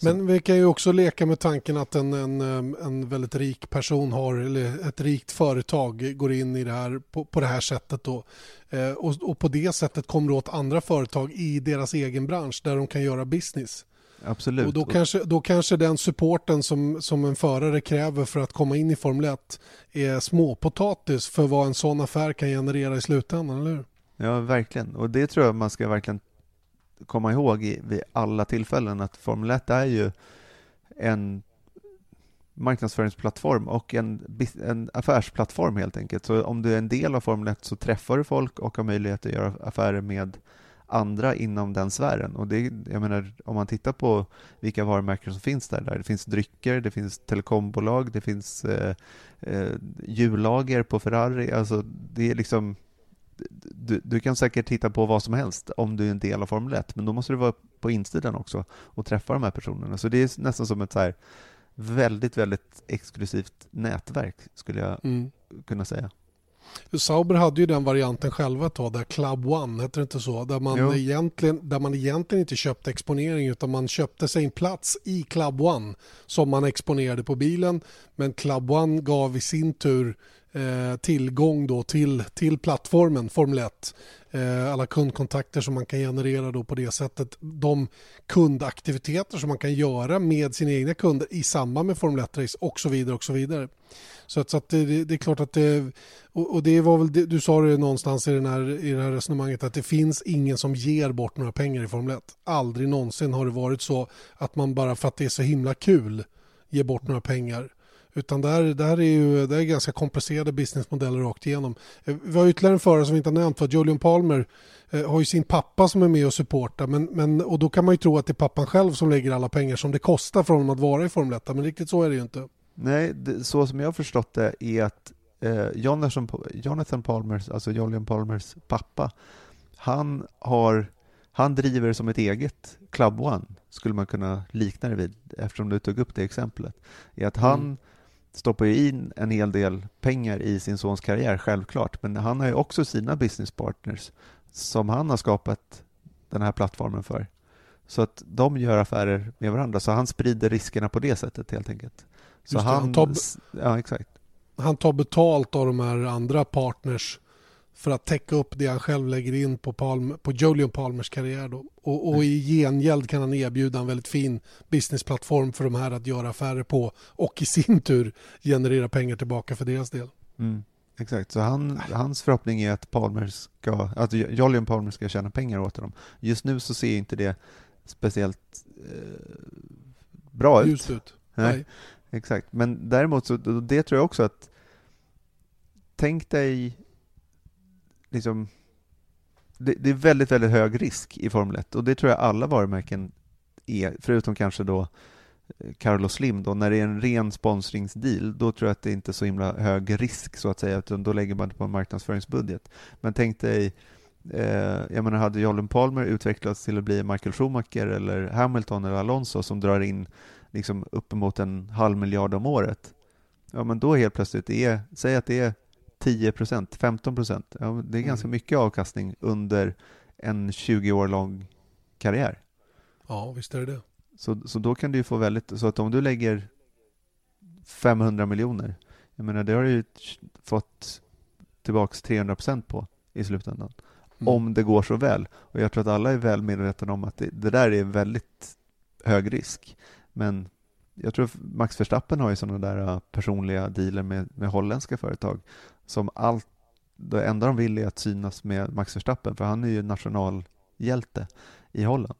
Men vi kan ju också leka med tanken att en, en, en väldigt rik person har, eller ett rikt företag går in i det här på, på det här sättet då. Eh, och, och på det sättet kommer åt andra företag i deras egen bransch där de kan göra business. Absolut. Och då kanske, då kanske den supporten som, som en förare kräver för att komma in i Formel 1 är småpotatis för vad en sån affär kan generera i slutändan, eller hur? Ja, verkligen. Och det tror jag man ska verkligen komma ihåg i, vid alla tillfällen att Formel 1 är ju en marknadsföringsplattform och en, en affärsplattform helt enkelt. Så om du är en del av Formel 1 så träffar du folk och har möjlighet att göra affärer med andra inom den sfären. Och det, jag menar, om man tittar på vilka varumärken som finns där, där det finns drycker, det finns telekombolag, det finns eh, eh, hjullager på Ferrari. Alltså, det är liksom du, du kan säkert titta på vad som helst om du är en del av Formel 1, men då måste du vara på insidan också och träffa de här personerna. Så det är nästan som ett så här väldigt, väldigt exklusivt nätverk, skulle jag Mm. kunna säga. Sauber hade ju den varianten själva ett tag, där Club One, heter det inte så? Där man, Jo. egentligen, där man egentligen inte köpte exponering utan man köpte sig en plats i Club One som man exponerade på bilen. Men Club One gav i sin tur eh, tillgång då till, till plattformen Formel 1. Eh, alla kundkontakter som man kan generera då på det sättet. De kundaktiviteter som man kan göra med sina egna kunder i samband med Formel 1-race och så vidare och så vidare. Så, att, så att det, det, är klart att det, och, och det var väl det, du sa det någonstans i, den här, i det här resonemanget att det finns ingen som ger bort några pengar i Formel 1. Aldrig någonsin har det varit så att man bara för att det är så himla kul ger bort några pengar. Utan där, där är ju det är ganska komplicerade businessmodeller rakt igenom. Eh, Vi har ytterligare en förare som vi inte har nämnt. För Julian Palmer eh, har ju sin pappa som är med och supportar. Men, men, och då kan man ju tro att det är pappan själv som lägger alla pengar som det kostar för honom att vara i Formel 1. Men riktigt så är det ju inte. Nej, det, så som jag har förstått det är att eh, Jonathan, Jonathan Palmers, alltså Julian Palmers pappa, han, har, han driver som ett eget Club One, skulle man kunna likna det vid, eftersom du tog upp det exemplet. Är att han Mm. Stoppar ju in en hel del pengar i sin sons karriär, självklart, men han har ju också sina business partners som han har skapat den här plattformen för. Så att de gör affärer med varandra, så han sprider riskerna på det sättet helt enkelt. Så Just det, han... han tar- Ja, exakt. han tar betalt av de här andra partners för att täcka upp det han själv lägger in på, Palm, på Julian Palmers karriär. Då. Och, och i gengäld kan han erbjuda en väldigt fin businessplattform för de här att göra affärer på och i sin tur generera pengar tillbaka för deras del. Mm, exakt, så han, hans förhoppning är att Palmer ska, att Julian Palmer ska tjäna pengar åt honom. Just nu så ser inte det speciellt eh, bra ut. Just ut. Nej. Nej. Exakt, men däremot så det tror jag också att tänk dig liksom det, det är väldigt, väldigt hög risk i Formel 1 och det tror jag alla varumärken är, förutom kanske då eh, Carlos Slim då, när det är en ren sponsringsdeal, då tror jag att det inte är så himla hög risk så att säga, utan då lägger man det på en marknadsföringsbudget. Men tänk dig, eh, jag menar hade Jolin Palmer utvecklats till att bli Michael Schumacher eller Hamilton eller Alonso som drar in liksom uppemot en halv miljard om året, ja men då helt plötsligt är, säg att det är 10 procent, 15 procent, ja, det är ganska Mm. mycket avkastning under en 20 år lång karriär. Ja, visst är det det. Så, så då kan du ju få väldigt, så att om du lägger 500 miljoner. Jag menar, det har du ju fått tillbaks 300 procent på i slutändan. Mm. Om det går så väl. Och jag tror att alla är väl medvetna om att det, det där är väldigt hög risk. Men jag tror Max Verstappen har ju sådana där äh, personliga dealer med, med holländska företag som allt, det enda de vill är att synas med Max Verstappen för han är ju nationalhjälte i Holland.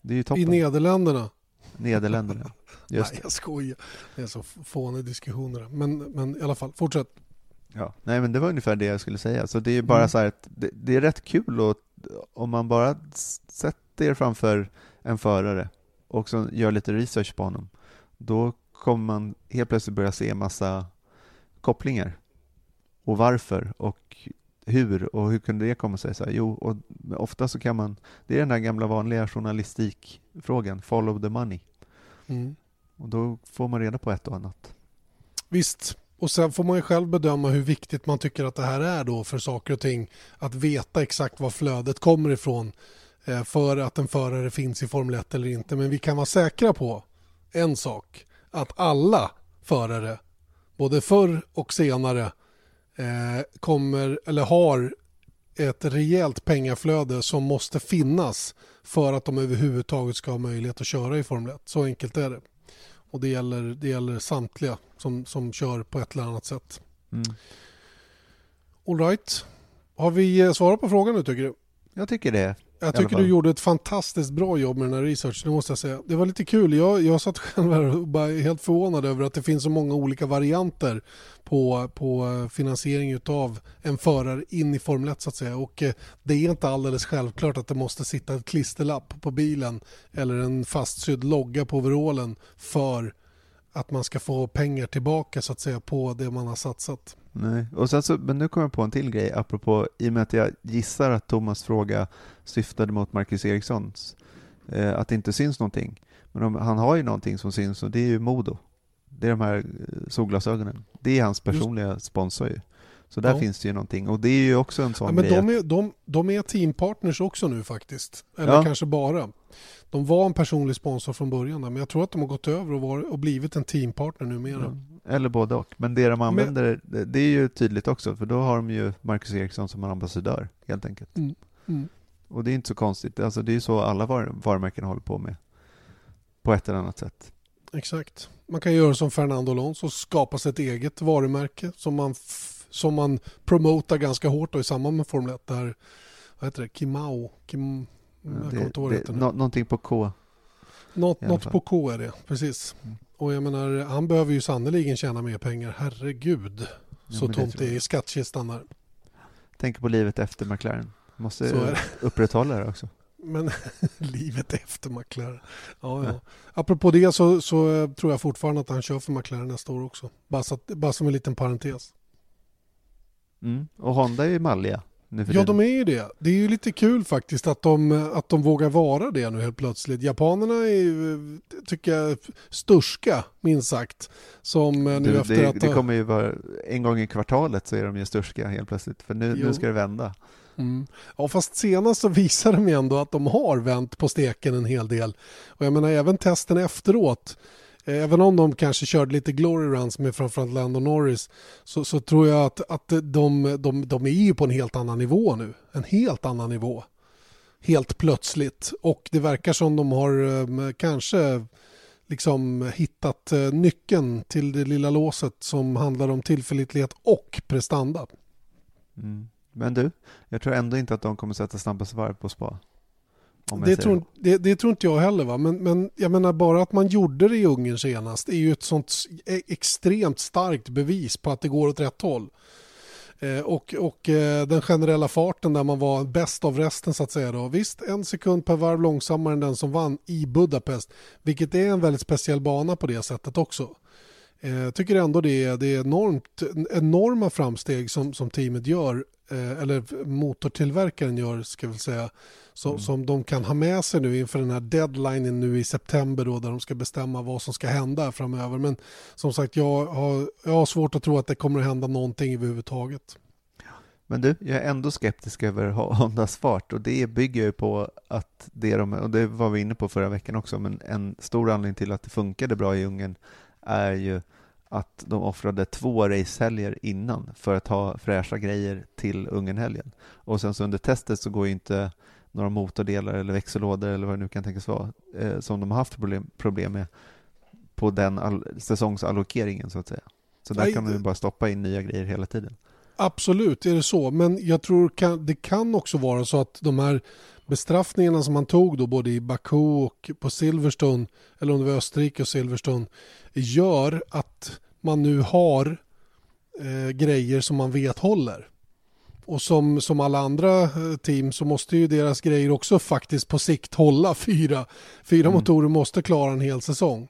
Det är ju toppen. I Nederländerna. Nederländerna. Just Nej, jag skojar. Det är så fåniga diskussioner. Men, men i alla fall, fortsätt. Ja, nej men det var ungefär det jag skulle säga. Så det är bara mm. så här att det, det, är rätt kul och om man bara sätter er framför en förare och så gör lite research på honom, då kommer man helt plötsligt börja se massa kopplingar. Och varför och hur och hur kunde det komma sig? Så här, jo, och ofta så kan man, det är den där gamla vanliga journalistikfrågan, follow the money. Mm. Och då får man reda på ett och annat. Visst, och sen får man ju själv bedöma hur viktigt man tycker att det här är då för saker och ting. Att veta exakt var flödet kommer ifrån eh, för att en förare finns i Formel 1 eller inte. Men vi kan vara säkra på en sak. Att alla förare, både förr och senare, kommer eller har ett rejält pengaflöde som måste finnas för att de överhuvudtaget ska ha möjlighet att köra i Formel 1. Så enkelt är det. Och det gäller, det gäller samtliga som, som kör på ett eller annat sätt. Mm. All right. Har vi eh, svarat på frågan nu tycker du? Jag tycker det. Jag tycker du gjorde ett fantastiskt bra jobb med den här researchen, det måste jag säga. Det var lite kul. Jag, jag satt själv här och bara helt förvånad över att det finns så många olika varianter på, på finansiering av en förare in i Formel 1 så att säga. Och eh, det är inte alldeles självklart att det måste sitta ett klisterlapp på bilen eller en fastsydd logga på overallen för att man ska få pengar tillbaka så att säga på det man har satsat. Nej, och sen så, men nu kommer jag på en till grej apropå, i och med att jag gissar att Thomas fråga syftade mot Marcus Erikssons, eh, att det inte syns någonting. Men om, han har ju någonting som syns och det är ju Modo. Det är de här eh, solglasögonen. Det är hans personliga Just. sponsor ju. Så där ja. finns det ju någonting och det är ju också en sån ja, men grej. De är, de, de är teampartners också nu faktiskt. Eller ja. kanske bara. De var en personlig sponsor från början men jag tror att de har gått över och, var, och blivit en teampartner numera. Ja. Eller både och. Men det de använder, men... det är ju tydligt också för då har de ju Marcus Eriksson som ambassadör helt enkelt. Mm. Mm. Och det är inte så konstigt. Alltså, det är ju så alla var varumärken håller på med. På ett eller annat sätt. Exakt. Man kan göra som Fernando Alonso och skapa sig ett eget varumärke som man, som man promotar ganska hårt i samband med Formel 1. Där, vad heter det? Kimao? Kim, jag det, inte vad det, det nå, Någonting på K. Något, något på K är det, precis. Mm. Och jag menar, han behöver ju sannoliken tjäna mer pengar. Herregud, så ja, tomt det är i skattkistan där. Tänker på livet efter McLaren. Måste upprätthålla det också. Men livet efter McLaren. Ja, ja. Apropå det så, så eh, tror jag fortfarande att han kör för McLaren nästa år också. Bara, så bara som en liten parentes. Mm. Och Honda är ju malliga. Ja, de är ju det. Det är ju lite kul faktiskt att de, att de vågar vara det nu helt plötsligt. Japanerna är ju, tycker jag, sturska, minst sagt. Som nu du, efter det, att... Det kommer ju vara, en gång i kvartalet så är de ju sturska helt plötsligt. För nu, nu ska det vända. Mm. Ja, fast senast så visar de ju ändå att de har vänt på steken en hel del. Och jag menar även testen efteråt. Även om de kanske körde lite glory runs med framförallt Lando Norris så, så tror jag att, att de, de, de är ju på en helt annan nivå nu. En helt annan nivå. Helt plötsligt. Och det verkar som de har ehm, kanske liksom hittat eh, nyckeln till det lilla låset som handlar om tillförlitlighet och prestanda. Mm. Men du, jag tror ändå inte att de kommer sätta snabbaste varv på spa. Det tror, det, det tror, inte jag heller. Va? Men, men jag menar bara att man gjorde det i Ungern senast är ju ett sånt e, extremt starkt bevis på att det går åt rätt håll. Eh, och, och eh, den generella farten där man var bäst av resten så att säga. Då. Visst, en sekund per varv långsammare än den som vann i Budapest. Vilket är en väldigt speciell bana på det sättet också. Eh, jag tycker ändå det är, det är enormt, enorma framsteg som, som teamet gör Eh, eller motortillverkaren gör, ska vi säga, så, mm. som de kan ha med sig nu inför den här deadlinen nu i september då, där de ska bestämma vad som ska hända framöver. Men som sagt, jag har, jag har svårt att tro att det kommer att hända någonting överhuvudtaget. Men du, jag är ändå skeptisk över Hondas fart och det bygger ju på att det de, och det var vi inne på förra veckan också, men en stor anledning till att det funkade bra i Ungern är ju att de offrade två racehelger innan för att ha fräscha grejer till Ungernhelgen. Och sen så under testet så går ju inte några motordelar eller växellådor eller vad det nu kan tänkas vara eh, som de har haft problem, problem med på den all, säsongsallokeringen så att säga. Så där Nej, kan man ju bara stoppa in nya grejer hela tiden. Absolut är det så, men jag tror kan, det kan också vara så att de här bestraffningarna som man tog då både i Baku och på Silverstone, eller om det var Österrike och Silverstone, gör att man nu har eh, grejer som man vet håller. Och som, som alla andra eh, team så måste ju deras grejer också faktiskt på sikt hålla fyra. Fyra Mm. motorer måste klara en hel säsong.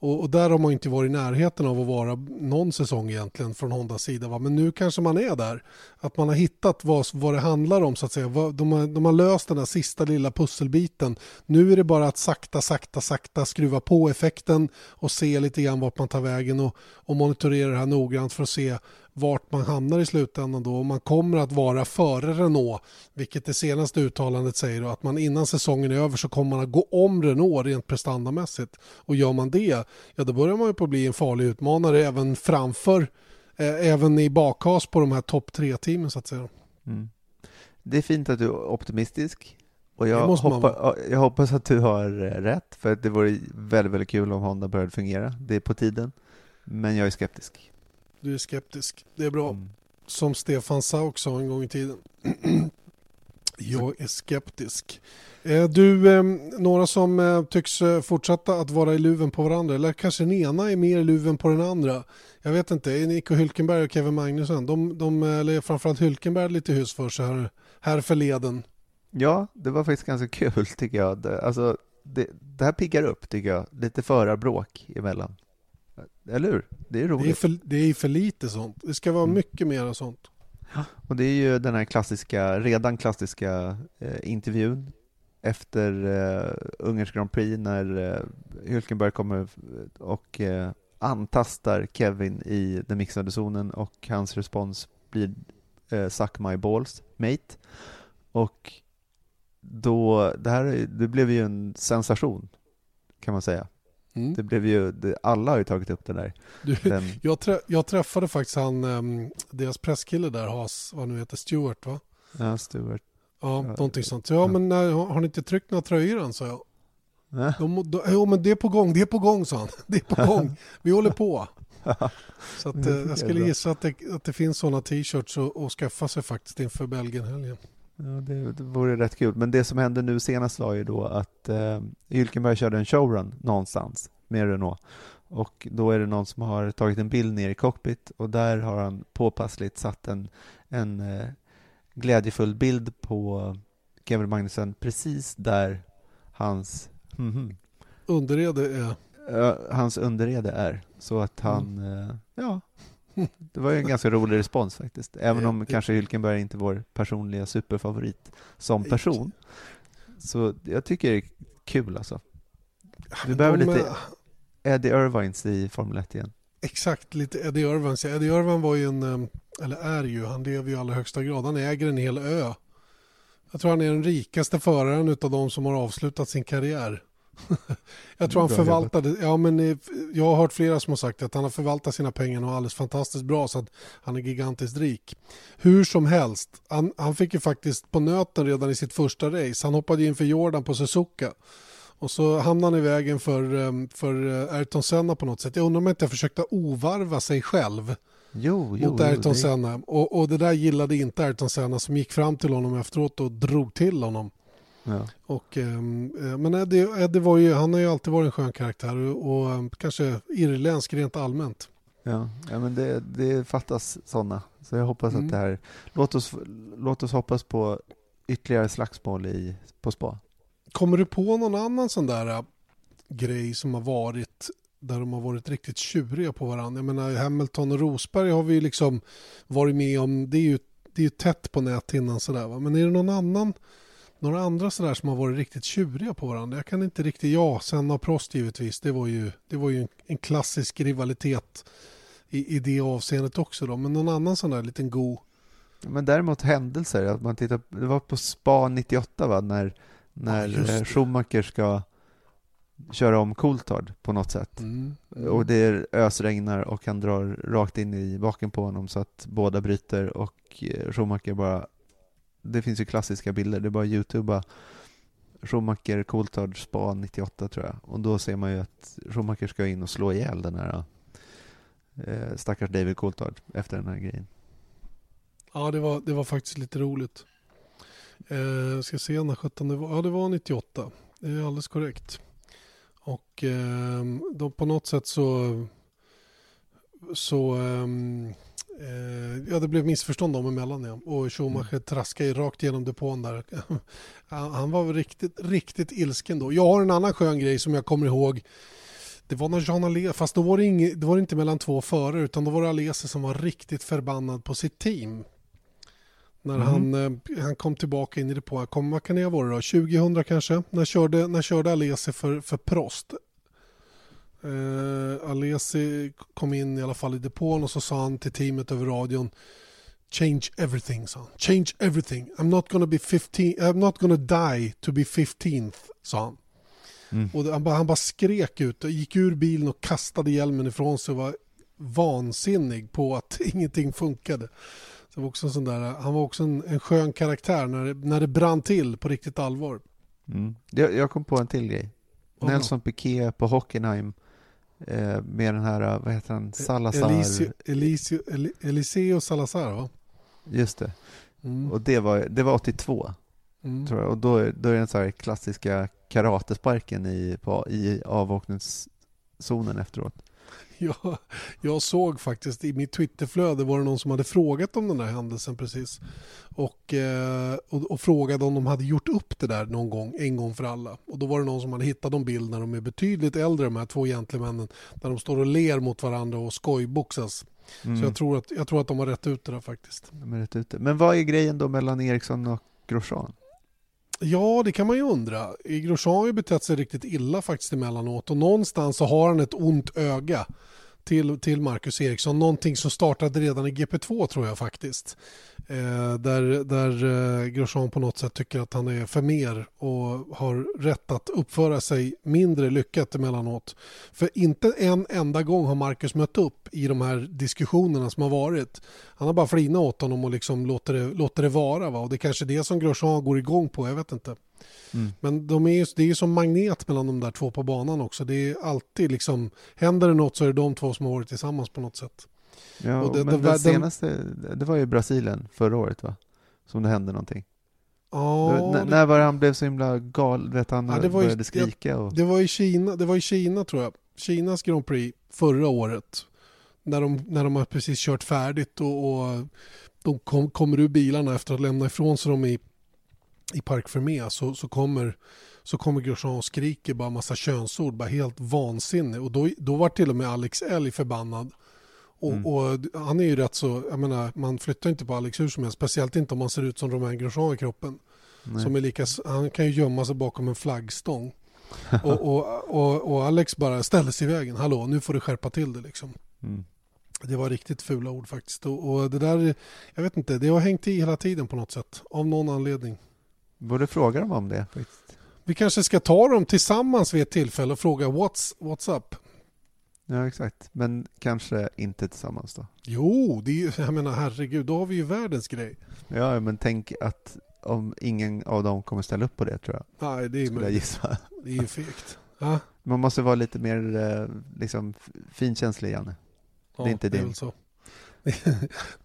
Och, och där har man inte varit i närheten av att vara någon säsong egentligen från Hondas sida. Va? Men nu kanske man är där. Att man har hittat vad, vad det handlar om så att säga. De har, de har löst den där sista lilla pusselbiten. Nu är det bara att sakta, sakta, sakta skruva på effekten och se lite grann vart man tar vägen och, och monitorera det här noggrant för att se vart man hamnar i slutändan då. Och man kommer att vara före Renault, vilket det senaste uttalandet säger då, att man innan säsongen är över så kommer man att gå om Renault rent prestandamässigt. Och gör man det, ja då börjar man ju på att bli en farlig utmanare även framför, eh, även i bakhas på de här topp tre teamen så att säga. Mm. Det är fint att du är optimistisk. Och jag, hoppa, jag hoppas att du har eh, rätt, för att det vore väldigt, väldigt kul om Honda började fungera. Det är på tiden. Men jag är skeptisk. Du är skeptisk. Det är bra. Mm. Som Stefan Sauk sa en gång i tiden. Jag är skeptisk. Eh, Du, eh, några som eh, tycks eh, fortsätta att vara i luven på varandra, eller kanske den ena är mer i luven på den andra. Jag vet inte, Nico Hülkenberg och Kevin Magnusson, de, de, eller framförallt Hülkenberg lite hus för sig här, här förleden. Ja, det var faktiskt ganska kul tycker jag. Alltså, det, det här piggar upp tycker jag. Lite förarbråk emellan. Eller hur? Det är Det är, roligt. för, det är för lite sånt. Det ska vara Mm. mycket mer sånt. Och det är ju den här klassiska, redan klassiska eh, intervjun efter eh, Ungerns Grand Prix när eh, Hülkenberg kommer och eh, antastar Kevin i den mixade zonen och hans respons blir eh, Suck my balls, mate. Och då, det här är- det blev ju en sensation kan man säga. Mm. Det blev ju, det, alla har ju tagit upp det där. Du, Den, jag, trä, jag träffade faktiskt han, ehm, deras presskille där, Has, vad nu heter, Stewart va? ja, Stuart. Ja, Ja, någonting sånt. Ja, ja. men nej, har, har ni inte tryckt några tröjor än, sa jag. Ja. De, de, jo, men det är på gång, det är på gång, sa han. Det är på gång. Vi håller på. Så att, eh, jag skulle gissa att det, att det finns sådana t-shirts att att skaffa sig faktiskt inför Belgien-helgen. Ja, det, det vore rätt kul. Men det som hände nu senast var ju då att eh, Hylkenberg körde en showrun någonstans med Renault. Och då är det någon som har tagit en bild ner i cockpit och där har han påpassligt satt en, en eh, glädjefull bild på Kevin Magnussen precis där hans, mhm, Underrede är... eh, hans underrede är. Så att han, eh, ja, det var ju en ganska rolig respons faktiskt. Även om kanske Hylkenberg inte är vår personliga superfavorit som person. Så jag tycker det är kul alltså. Vi behöver lite Eddie Irvines i Formel 1 igen. Exakt, lite Eddie Irvine. Så Eddie Irvine var ju en, eller är ju, han lever ju i allra högsta grad. Han äger en hel ö. Jag tror han är den rikaste föraren utav de som har avslutat sin karriär. jag tror han förvaltade, ja men jag har hört flera som har sagt att han har förvaltat sina pengar och alldeles fantastiskt bra så att han är gigantiskt rik. Hur som helst, han, han fick ju faktiskt på nöten redan i sitt första race. Han hoppade in för Jordan på Suzuka. Och så hamnade han i vägen för, eh, för eh, Ayrton Senna på något sätt. Jag undrar om inte försökte ovarva sig själv Jo, jo, mot jo, Ayrton det- Senna. Och, och det där gillade inte Ayrton Senna som gick fram till honom efteråt och drog till honom. Ja. Och, ehm, eh, men Eddie, Eddie var ju, han har ju alltid varit en skön karaktär och, och ehm, kanske irländsk rent allmänt. Ja, ja men det, det fattas sådana. Så jag hoppas Mm. att det här... Låt oss, låt oss hoppas på ytterligare slagsmål i, på spa. Kommer du på någon annan sån där äh, grej som har varit där de har varit riktigt tjuriga på varandra? Jag menar Hamilton och Rosberg har vi ju liksom varit med om, det är ju, det är ju tätt på näthinnan sådär va. Men är det någon annan, några andra sådär som har varit riktigt tjuriga på varandra? Jag kan inte riktigt, ja, Senna och Prost givetvis, det var ju, det var ju en, en klassisk rivalitet i, i det avseendet också då. Men någon annan sån där liten god Men däremot händelser, att man tittar, det var på spa 98 va, när, när Ja, eh. Schumacher ska köra om Coulthard på något sätt. Mm. Och det ösregnar och han drar rakt in i baken på honom så att båda bryter och eh, Schumacher bara... Det finns ju klassiska bilder, det är bara youtuba Schumacher Coulthard spa 98 tror jag. Och då ser man ju att Schumacher ska in och slå ihjäl den här eh, stackars David Coulthard efter den här grejen. Ja, det var, det var faktiskt lite roligt. Eh, ska se när 17 det var. Ja, det var 98. Det är alldeles korrekt. Och eh, då på något sätt så... Så... eh, ja, det blev missförstånd dem emellan ja. Och Schumacher traskade ju rakt genom depån där. han, han var riktigt, riktigt ilsken då. Jag har en annan skön grej som jag kommer ihåg. Det var när Jean Alesi, fast då var det, inget, då var det inte mellan två förare utan då var det Alesi som var riktigt förbannad på sitt team. När Mhm. han, eh, han kom tillbaka in i depån, kom, vad kan det varit då? 2000 kanske? När körde, när körde Alesi för, för Prost? Eh, Alesi kom in i alla fall i depån och så sa han till teamet över radion Change everything, sa han. Change everything. I'm not gonna be 15, I'm not gonna die to be 15th, sa han. Mm. Och han, bara, han bara skrek ut och gick ur bilen och kastade hjälmen ifrån sig och var vansinnig på att ingenting funkade. Så var också en sån där, han var också en, en skön karaktär när det, när det brann till på riktigt allvar. Mm. Jag, jag kom på en till grej. Nelson Piquet på Hockenheim eh, med den här, vad heter han, Salazar. Elisio, Elisio, Eli- Eliseo Salazar va? Just det. Mm. Och det var, det var 82, Mm. tror jag. Och då, är- då är det den så här klassiska karatesparken i, på, i avåkningszonen efteråt. Jag, jag såg faktiskt i mitt Twitterflöde var det någon som hade frågat om den här händelsen precis. Och, eh, och, och frågade om de hade gjort upp det där någon gång, en gång för alla. Och då var det någon som hade hittat en bild när de är betydligt äldre, de här två gentlemännen, där de står och ler mot varandra och skojboxas. Mm. Så jag tror, att, jag tror att de har rätt ut det där faktiskt. De rätt ute. Men vad är grejen då mellan Eriksson och Grosjean? Ja, det kan man ju undra. Grosjean har ju betett sig riktigt illa faktiskt emellanåt och någonstans så har han ett ont öga till, till Marcus Eriksson. Någonting som startade redan i GP2 tror jag faktiskt. Eh, där där eh, Grosjean på något sätt tycker att han är för mer och har rätt att uppföra sig mindre lyckat emellanåt. För inte en enda gång har Marcus mött upp i de här diskussionerna som har varit. Han har bara flinat åt honom och liksom låter det, låter det vara. Va? Och det är kanske det som Grosjean går igång på, jag vet inte. Mm. Men de är ju, det är ju som magnet mellan de där två på banan också. Det är alltid liksom, händer det något så är det de två som har varit tillsammans på något sätt. Ja, Och det- men det- senaste, det var ju Brasilien förra året va? Som det hände någonting. Ja, det, när var det han blev så himla gal, vet han Ja, det var började skrika och... det var i Kina, det var i Kina tror jag. Kinas Grand Prix förra året. När de, när de har precis kört färdigt och, och de kom, kommer ur bilarna efter att lämna ifrån sig dem i, i Parc Fermé så, så kommer så kommer Grosjean och skriker bara massa könsord, bara helt vansinnig. Och då, då var till och med Alex Elg förbannad. Och, Mm. och han är ju rätt så, jag menar, man flyttar inte på Alex hur som helst, speciellt inte om man ser ut som Romain Grosjean i kroppen. Nej. Som är lika, han kan ju gömma sig bakom en flaggstång. och, och, och, och Alex bara ställer sig i vägen. Hallå, nu får du skärpa till det liksom. Mm. Det var riktigt fula ord faktiskt. Och det där, jag vet inte, det har hängt i hela tiden på något sätt. Av någon anledning. Borde fråga dem om det faktiskt. Vi kanske ska ta dem tillsammans vid ett tillfälle och fråga what's, what's up? Ja, exakt. Men kanske inte tillsammans då. Jo, det är, ju- jag menar herregud, då har vi ju världens grej. Ja, men tänk att om ingen av dem kommer ställa upp på det tror jag, Nej, det är, skulle jag gissa. det är ju fegt. Ja, Man måste vara lite mer eh, liksom, finkänslig, Janne. ja, Det är inte det är din. väl så.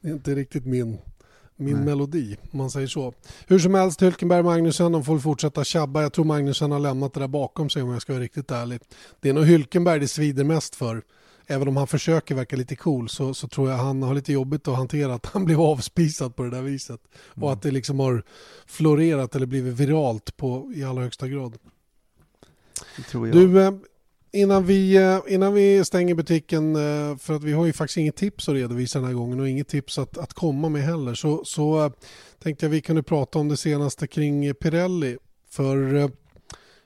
det är inte riktigt min, min Nej. melodi, om man säger så. Hur som helst, Hülkenberg och Magnusen, de får fortsätta tjabba. Jag tror Magnusen har lämnat det där bakom sig om jag ska vara riktigt ärlig. Det är nog Hülkenberg det svider mest för. Även om han försöker verka lite cool så, så tror jag han har lite jobbigt att hantera att han blev avspisad på det där viset. Och Mm. att det liksom har florerat eller blivit viralt på, i allra högsta grad. Det tror jag. Du, eh, innan vi, eh, innan vi stänger butiken, eh, för att vi har ju faktiskt inget tips att redovisa den här gången och inget tips att, att komma med heller, så, så eh, tänkte jag vi kunde prata om det senaste kring Pirelli. För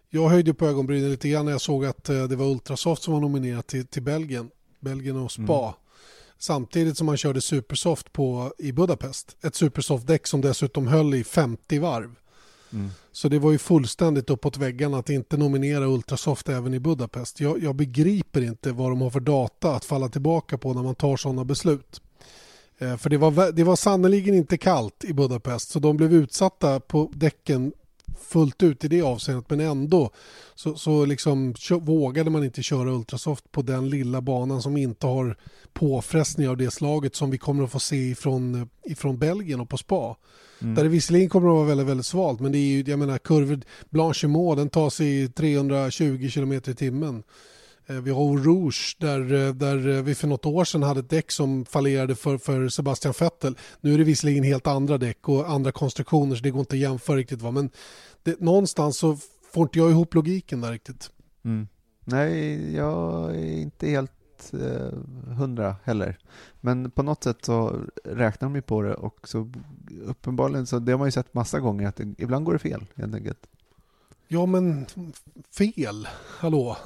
jag höjde på ögonbrynen lite grann när jag såg att det var Ultrasoft som var nominerat till, till Belgien, Belgien och Spa. Mm. Samtidigt som man körde Supersoft på, i Budapest. Ett Supersoft-däck som dessutom höll i 50 varv. Mm. Så det var ju fullständigt uppåt väggarna att inte nominera Ultrasoft även i Budapest. Jag, jag begriper inte vad de har för data att falla tillbaka på när man tar sådana beslut. Eh, för det var, det var sannerligen inte kallt i Budapest så de blev utsatta på däcken fullt ut i det avseendet men ändå så, så liksom vågade man inte köra Ultrasoft på den lilla banan som inte har påfrestning av det slaget som vi kommer att få se ifrån, ifrån Belgien och på spa. Mm. Där det visserligen kommer att vara väldigt, väldigt svalt men det är ju, jag menar kurvor, Blanchimont den tar sig 320 km i timmen. Eh, vi har Rouge där, eh, där eh, vi för något år sedan hade ett däck som fallerade för, för Sebastian Vettel. Nu är det visserligen helt andra däck och andra konstruktioner så det går inte att jämföra riktigt. Va? Men det, någonstans så får inte jag ihop logiken där riktigt. Mm. Nej, jag är inte helt eh, hundra heller. Men på något sätt så räknar de ju på det och så uppenbarligen så det har man ju sett massa gånger att det, ibland går det fel helt enkelt. Ja men fel, hallå.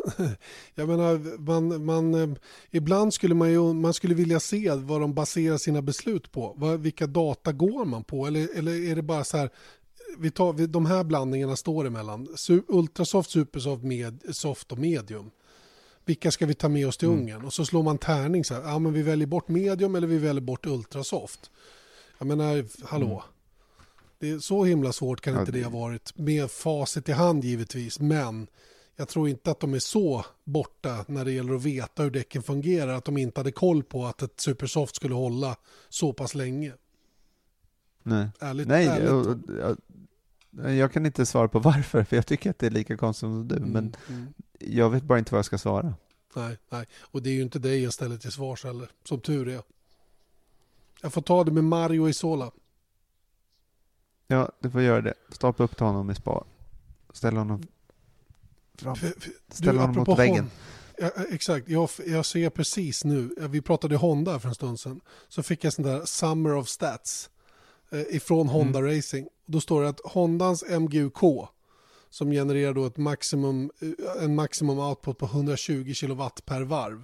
Jag menar, man, man, eh, ibland skulle man ju man skulle vilja se vad de baserar sina beslut på. Vad, vilka data går man på? Eller, eller är det bara så här, vi tar, vi, de här blandningarna står emellan. Su, Ultrasoft, Supersoft, med, Soft och Medium. Vilka ska vi ta med oss till Mm. Ungern? Och så slår man tärning så här, ja men vi väljer bort Medium eller vi väljer bort Ultrasoft. Jag menar, hallå. Mm. Det är så himla svårt kan Ja, inte det ha varit. Med facit i hand givetvis. Men jag tror inte att de är så borta när det gäller att veta hur däcken fungerar. Att de inte hade koll på att ett Supersoft skulle hålla så pass länge. Nej, Ärligt, Nej ärligt. jag, jag, jag kan inte svara på varför, för jag tycker att det är lika konstigt som du, men Mm, mm. jag vet bara inte vad jag ska svara. Nej, nej. Och det är ju inte dig jag ställer till svars heller. Som tur är. Jag får ta det med Mario Isola. Ja, du får göra det. Stapla upp honom i spa. Ställ honom, fram. För- för- Ställ honom apropå mot väggen. Hon- Ja, exakt, jag, jag ser precis nu, vi pratade Honda för en stund sedan, så fick jag sån där Summer of Stats eh, ifrån Honda Racing. Då står det att Hondans MGUK som genererar då ett maximum, eh, en maximum output på 120 kW per varv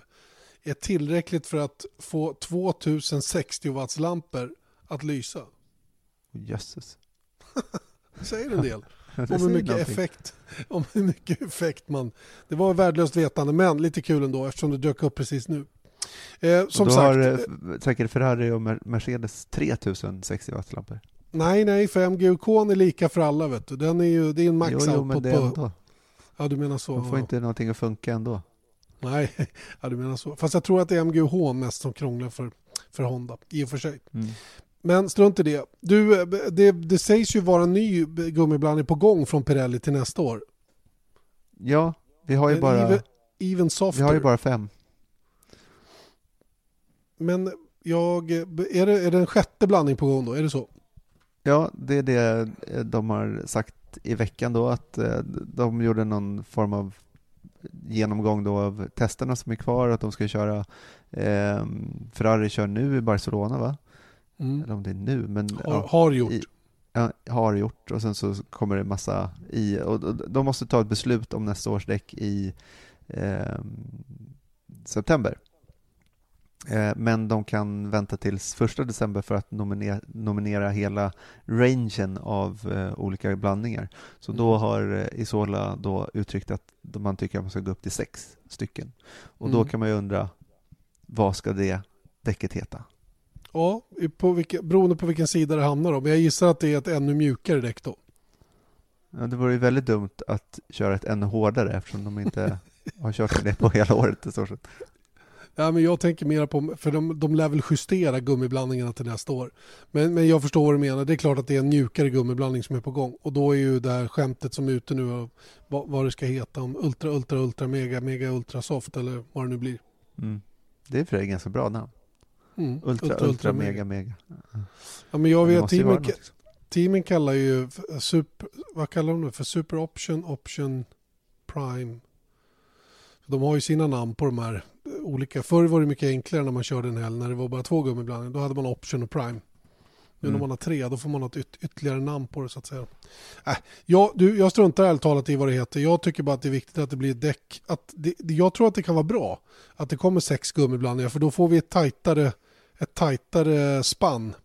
är tillräckligt för att få 2060 watts lampor att lysa. Jösses. Säger en del. Om hur mycket någonting. effekt om hur mycket effekt man... Det var värdelöst vetande men lite kul ändå eftersom det dök upp precis nu. Eh, Och som då sagt, har eh, eh, säkert Ferrari och Mer- Mercedes 3060 wattlampor. nej nej för MGUK är lika för alla vet du. Den är ju, det är en max Jo, jo, men det är ändå. Ja du menar så. De får ja. inte någonting att funka ändå. Nej, ja, du menar så. Fast jag tror att det är MGUH mest som krånglar för, för Honda i och för sig. Mm. Men strunt i det. Du, eh, det, det sägs ju vara en ny gummiblandning på gång från Pirelli till nästa år. Ja, vi har ju En bara, Even, even softer. vi har ju bara fem. Men jag, är det, är det en sjätte blandning på gång då? Är det så? Ja, det är det eh, de har sagt i veckan då, att eh, de gjorde någon form av genomgång då av testerna som är kvar, att de ska köra eh, Ferrari kör nu i Barcelona va? Mm. Eller om det är nu, men Har, ja, har gjort. i- ja, har gjort och sen så kommer det massa i, och de måste ta ett beslut om nästa års däck i eh, september. Eh, Men de kan vänta tills första december för att nominera, nominera hela rangen av eh, olika blandningar. Så då Mm. har eh, Isola då uttryckt att man tycker att man ska gå upp till sex stycken. Och då Mm. kan man ju undra, vad ska det däcket heta? Ja, på vilka, beroende på vilken sida det hamnar om. Men jag gissar att det är ett ännu mjukare däck då. Ja, det vore ju väldigt dumt att köra ett ännu hårdare eftersom de inte har kört med det på hela året i stort sett. Ja, men jag tänker mer på, för de, de lär väl justera gummiblandningarna till nästa år. Men, men jag förstår vad du menar. Det är klart att det är en mjukare gummiblandning som är på gång. Och då är ju det här skämtet som är ute nu, vad, vad det ska heta, om ultra, ultra, ultra, mega, mega, ultra soft eller vad det nu blir. Mm. Det är för sig ganska bra namn. Mm. Ultra, ultra, mega, mega. Ja, men jag vet, teamen, något. teamen kallar ju, super, vad kallar de det för? Super option, option, prime. De har ju sina namn på de här olika. Förr var det mycket enklare när man körde en helg när det var bara två gummiblandningar. Då hade man option och prime. Nu Mm. när man har tre då får man ett yt- ytterligare namn på det så att säga. Äh, jag, du, jag struntar ärligt talat i vad det heter. Jag tycker bara att det är viktigt att det blir ett däck. Att det, det- jag tror att det kan vara bra att det kommer sex gummiblandningar för då får vi ett tajtare, ett tajtare spann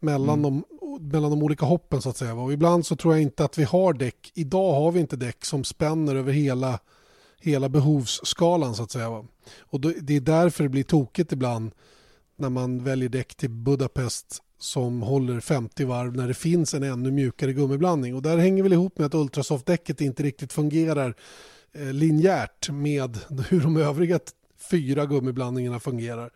mellan Mm. dem mellan de olika hoppen så att säga. Och ibland så tror jag inte att vi har däck. Idag har vi inte däck som spänner över hela, hela behovsskalan så att säga. Och då, det är därför det blir tokigt ibland när man väljer däck till Budapest som håller 50 varv när det finns en ännu mjukare gummiblandning. Och där hänger väl ihop med att Ultrasoft-däcket inte riktigt fungerar eh, linjärt med hur de övriga fyra gummiblandningarna fungerar.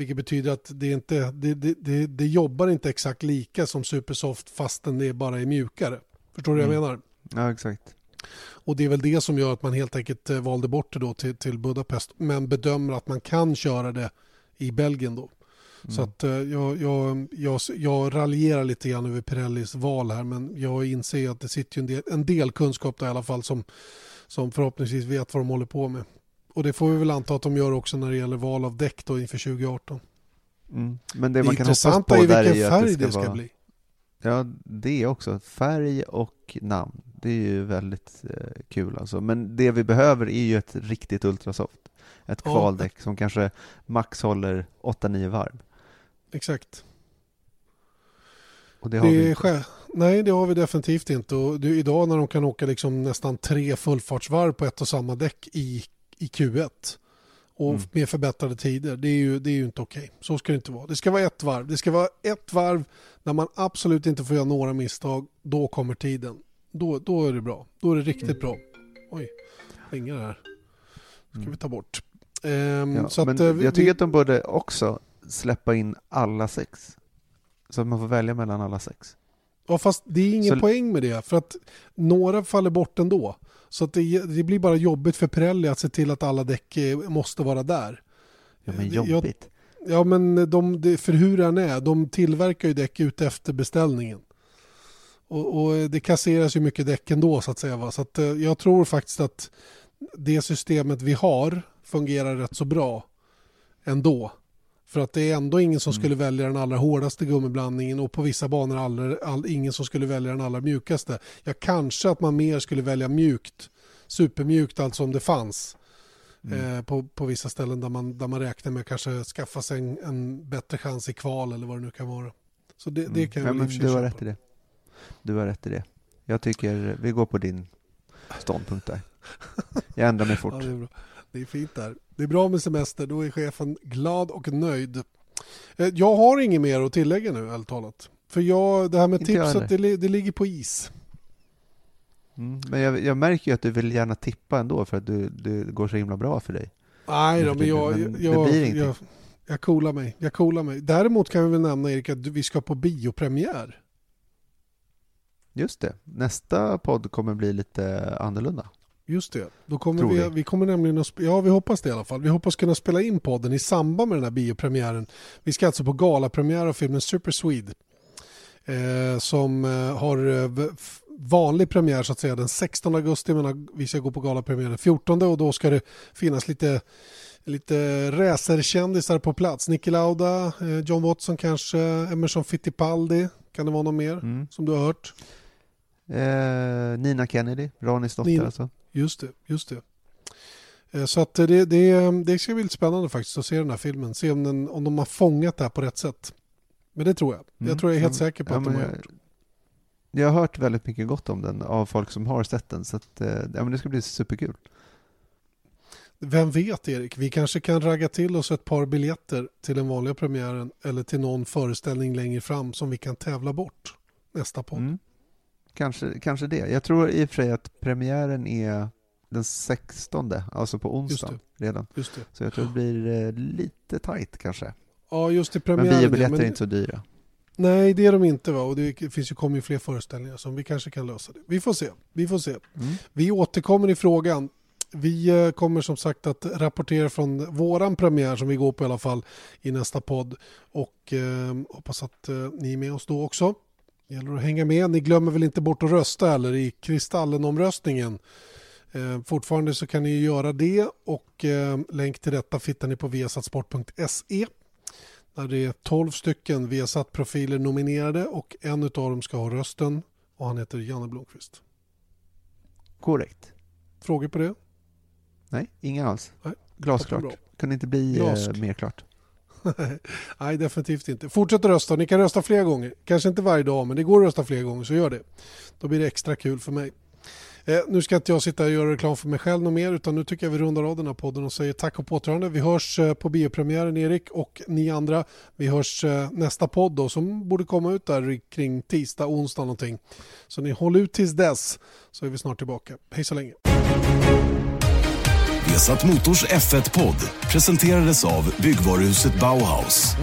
Vilket betyder att det, inte, det, det, det, det jobbar inte exakt lika som Supersoft fastän det bara är mjukare. Förstår du mm. vad jag mm. menar? Ja, exakt. Och det är väl det som gör att man helt enkelt eh, valde bort det då till, till Budapest. Men bedömer att man kan köra det i Belgien då. Mm. Så att eh, jag, jag, jag, jag raljerar lite grann över Pirellis val här men jag inser att det sitter en del, en del kunskap där i alla fall som, som förhoppningsvis vet vad de håller på med. Och det får vi väl anta att de gör också när det gäller val av däck då inför 2018. Mm. Men det, det man kan hoppas på är vilken färg det ska, det ska vara... bli. Ja, det också. Färg och namn. Det är ju väldigt eh, kul alltså. Men det vi behöver är ju ett riktigt Ultrasoft. Ett kvaldäck ja. som kanske max håller 8-9 varv. Exakt. Och det har det vi inte. Nej, det har vi definitivt inte. Och det, idag när de kan åka liksom nästan tre fullfartsvarv på ett och samma däck i, i Q1 och mm. med förbättrade tider, det är ju, det är ju inte okej. Okay. Så ska det inte vara. Det ska vara ett varv. Det ska vara ett varv när man absolut inte får göra några misstag. Då kommer tiden. Då, då är det bra. Då är det riktigt bra. Oj, ringer här. ska vi mm. ta bort. Ehm, ja, så att, eh, jag tycker att de borde också släppa in alla sex. Så att man får välja mellan alla sex. Ja, fast det är ingen så... poäng med det. För att några faller bort ändå. Så att det, det, blir bara jobbigt för Pirelli att se till att alla däck eh, måste vara där. Ja, men jobbigt. Jag, ja, men de, för hur den är, de tillverkar ju däck ut efter beställningen. Och, och, det kasseras ju mycket däck ändå så att säga. Va? Så att, eh, jag tror faktiskt att det systemet vi har fungerar rätt så bra ändå. För att det är ändå ingen som mm. skulle välja den allra hårdaste gummiblandningen och på vissa banor all, all, ingen som skulle välja den allra mjukaste. Ja, kanske att man mer skulle välja mjukt, supermjukt alltså om det fanns. Mm. Eh, på, på vissa ställen där man, där man räknar med att kanske skaffa sig en, en bättre chans i kval eller vad det nu kan vara. Så det, mm. det kan jag ja, Du har rätt i det. Du har rätt i det. Jag tycker vi går på din ståndpunkt där. Jag ändrar mig fort. ja, det är fint där. Det är bra med semester, då är chefen glad och nöjd. Eh, jag har inget mer att tillägga nu, ärligt talat. För jag, det här med Inte tipset, det, det, ligger på is. Mm, men jag, jag, märker ju att du vill gärna tippa ändå för att du, det går så himla bra för dig. Nej då, men jag, men jag, det blir jag, jag coolar mig. Jag coolar mig. Däremot kan vi väl nämna Erik att vi ska på biopremiär. Just det. Nästa podd kommer bli lite annorlunda. Just det. Då kommer vi, vi kommer nämligen att, ja vi hoppas det i alla fall. Vi hoppas kunna spela in podden i samband med den här biopremiären. Vi ska alltså på galapremiär av filmen Super Swede. Eh, som eh, har eh, vanlig premiär så att säga den 16 augusti men vi ska gå på galapremiär den 14 och då ska det finnas lite lite racerkändisar på plats. Niki Lauda, eh, John Watson kanske, Emerson Fittipaldi. Kan det vara någon mer mm. som du har hört? Eh, Nina Kennedy, Ranis dotter Nina. alltså. Just det, just det. Eh, så att det, det, det ska bli lite spännande faktiskt att se den här filmen. Se om, den, om de har fångat det här på rätt sätt. Men det tror jag. Mm. Jag tror jag är helt säker på ja, att de har gjort. Jag har hört väldigt mycket gott om den av folk som har sett den. Så att, eh, ja, men det ska bli superkul. Vem vet Erik, vi kanske kan ragga till oss ett par biljetter till den vanliga premiären eller till någon föreställning längre fram som vi kan tävla bort nästa podd. Mm. Kanske, kanske det. Jag tror i och för sig att premiären är den 16, alltså på onsdag redan. Så jag tror det blir eh, lite tajt kanske. Ja, just i premiären. Men biobiljetter men... är inte så dyra. Nej, det är de inte. Va? Och det finns ju kommer ju fler föreställningar som vi kanske kan lösa det. Vi får se. Vi får se. Mm. Vi återkommer i frågan. Vi eh, kommer som sagt att rapportera från våran premiär som vi går på i alla fall i nästa podd. Och eh, hoppas att eh, ni är med oss då också. Det gäller att hänga med. Ni glömmer väl inte bort att rösta eller i Kristallenomröstningen. Eh, fortfarande så kan ni göra det och eh, länk till detta hittar ni på viasatsport.se. Där det är 12 stycken Viasat-profiler nominerade och en av dem ska ha rösten och han heter Janne Blomqvist. Korrekt. Frågor på det? Nej, inga alls. Nej. Glasklart. Kunde inte bli eh, mer klart. Nej, definitivt inte. Fortsätt rösta. Ni kan rösta fler gånger. Kanske inte varje dag, men det går att rösta fler gånger, så gör det. Då blir det extra kul för mig. Eh, nu ska inte jag sitta och göra reklam för mig själv något mer utan nu tycker jag vi rundar av den här podden och säger tack och påtrörande. Vi hörs eh, på biopremiären Erik och ni andra. Vi hörs eh, nästa podd då som borde komma ut där kring tisdag, onsdag någonting. Så ni håll ut tills dess så är vi snart tillbaka. Hej så länge. Vesat Motors F1-podd presenterades av byggvaruhuset Bauhaus.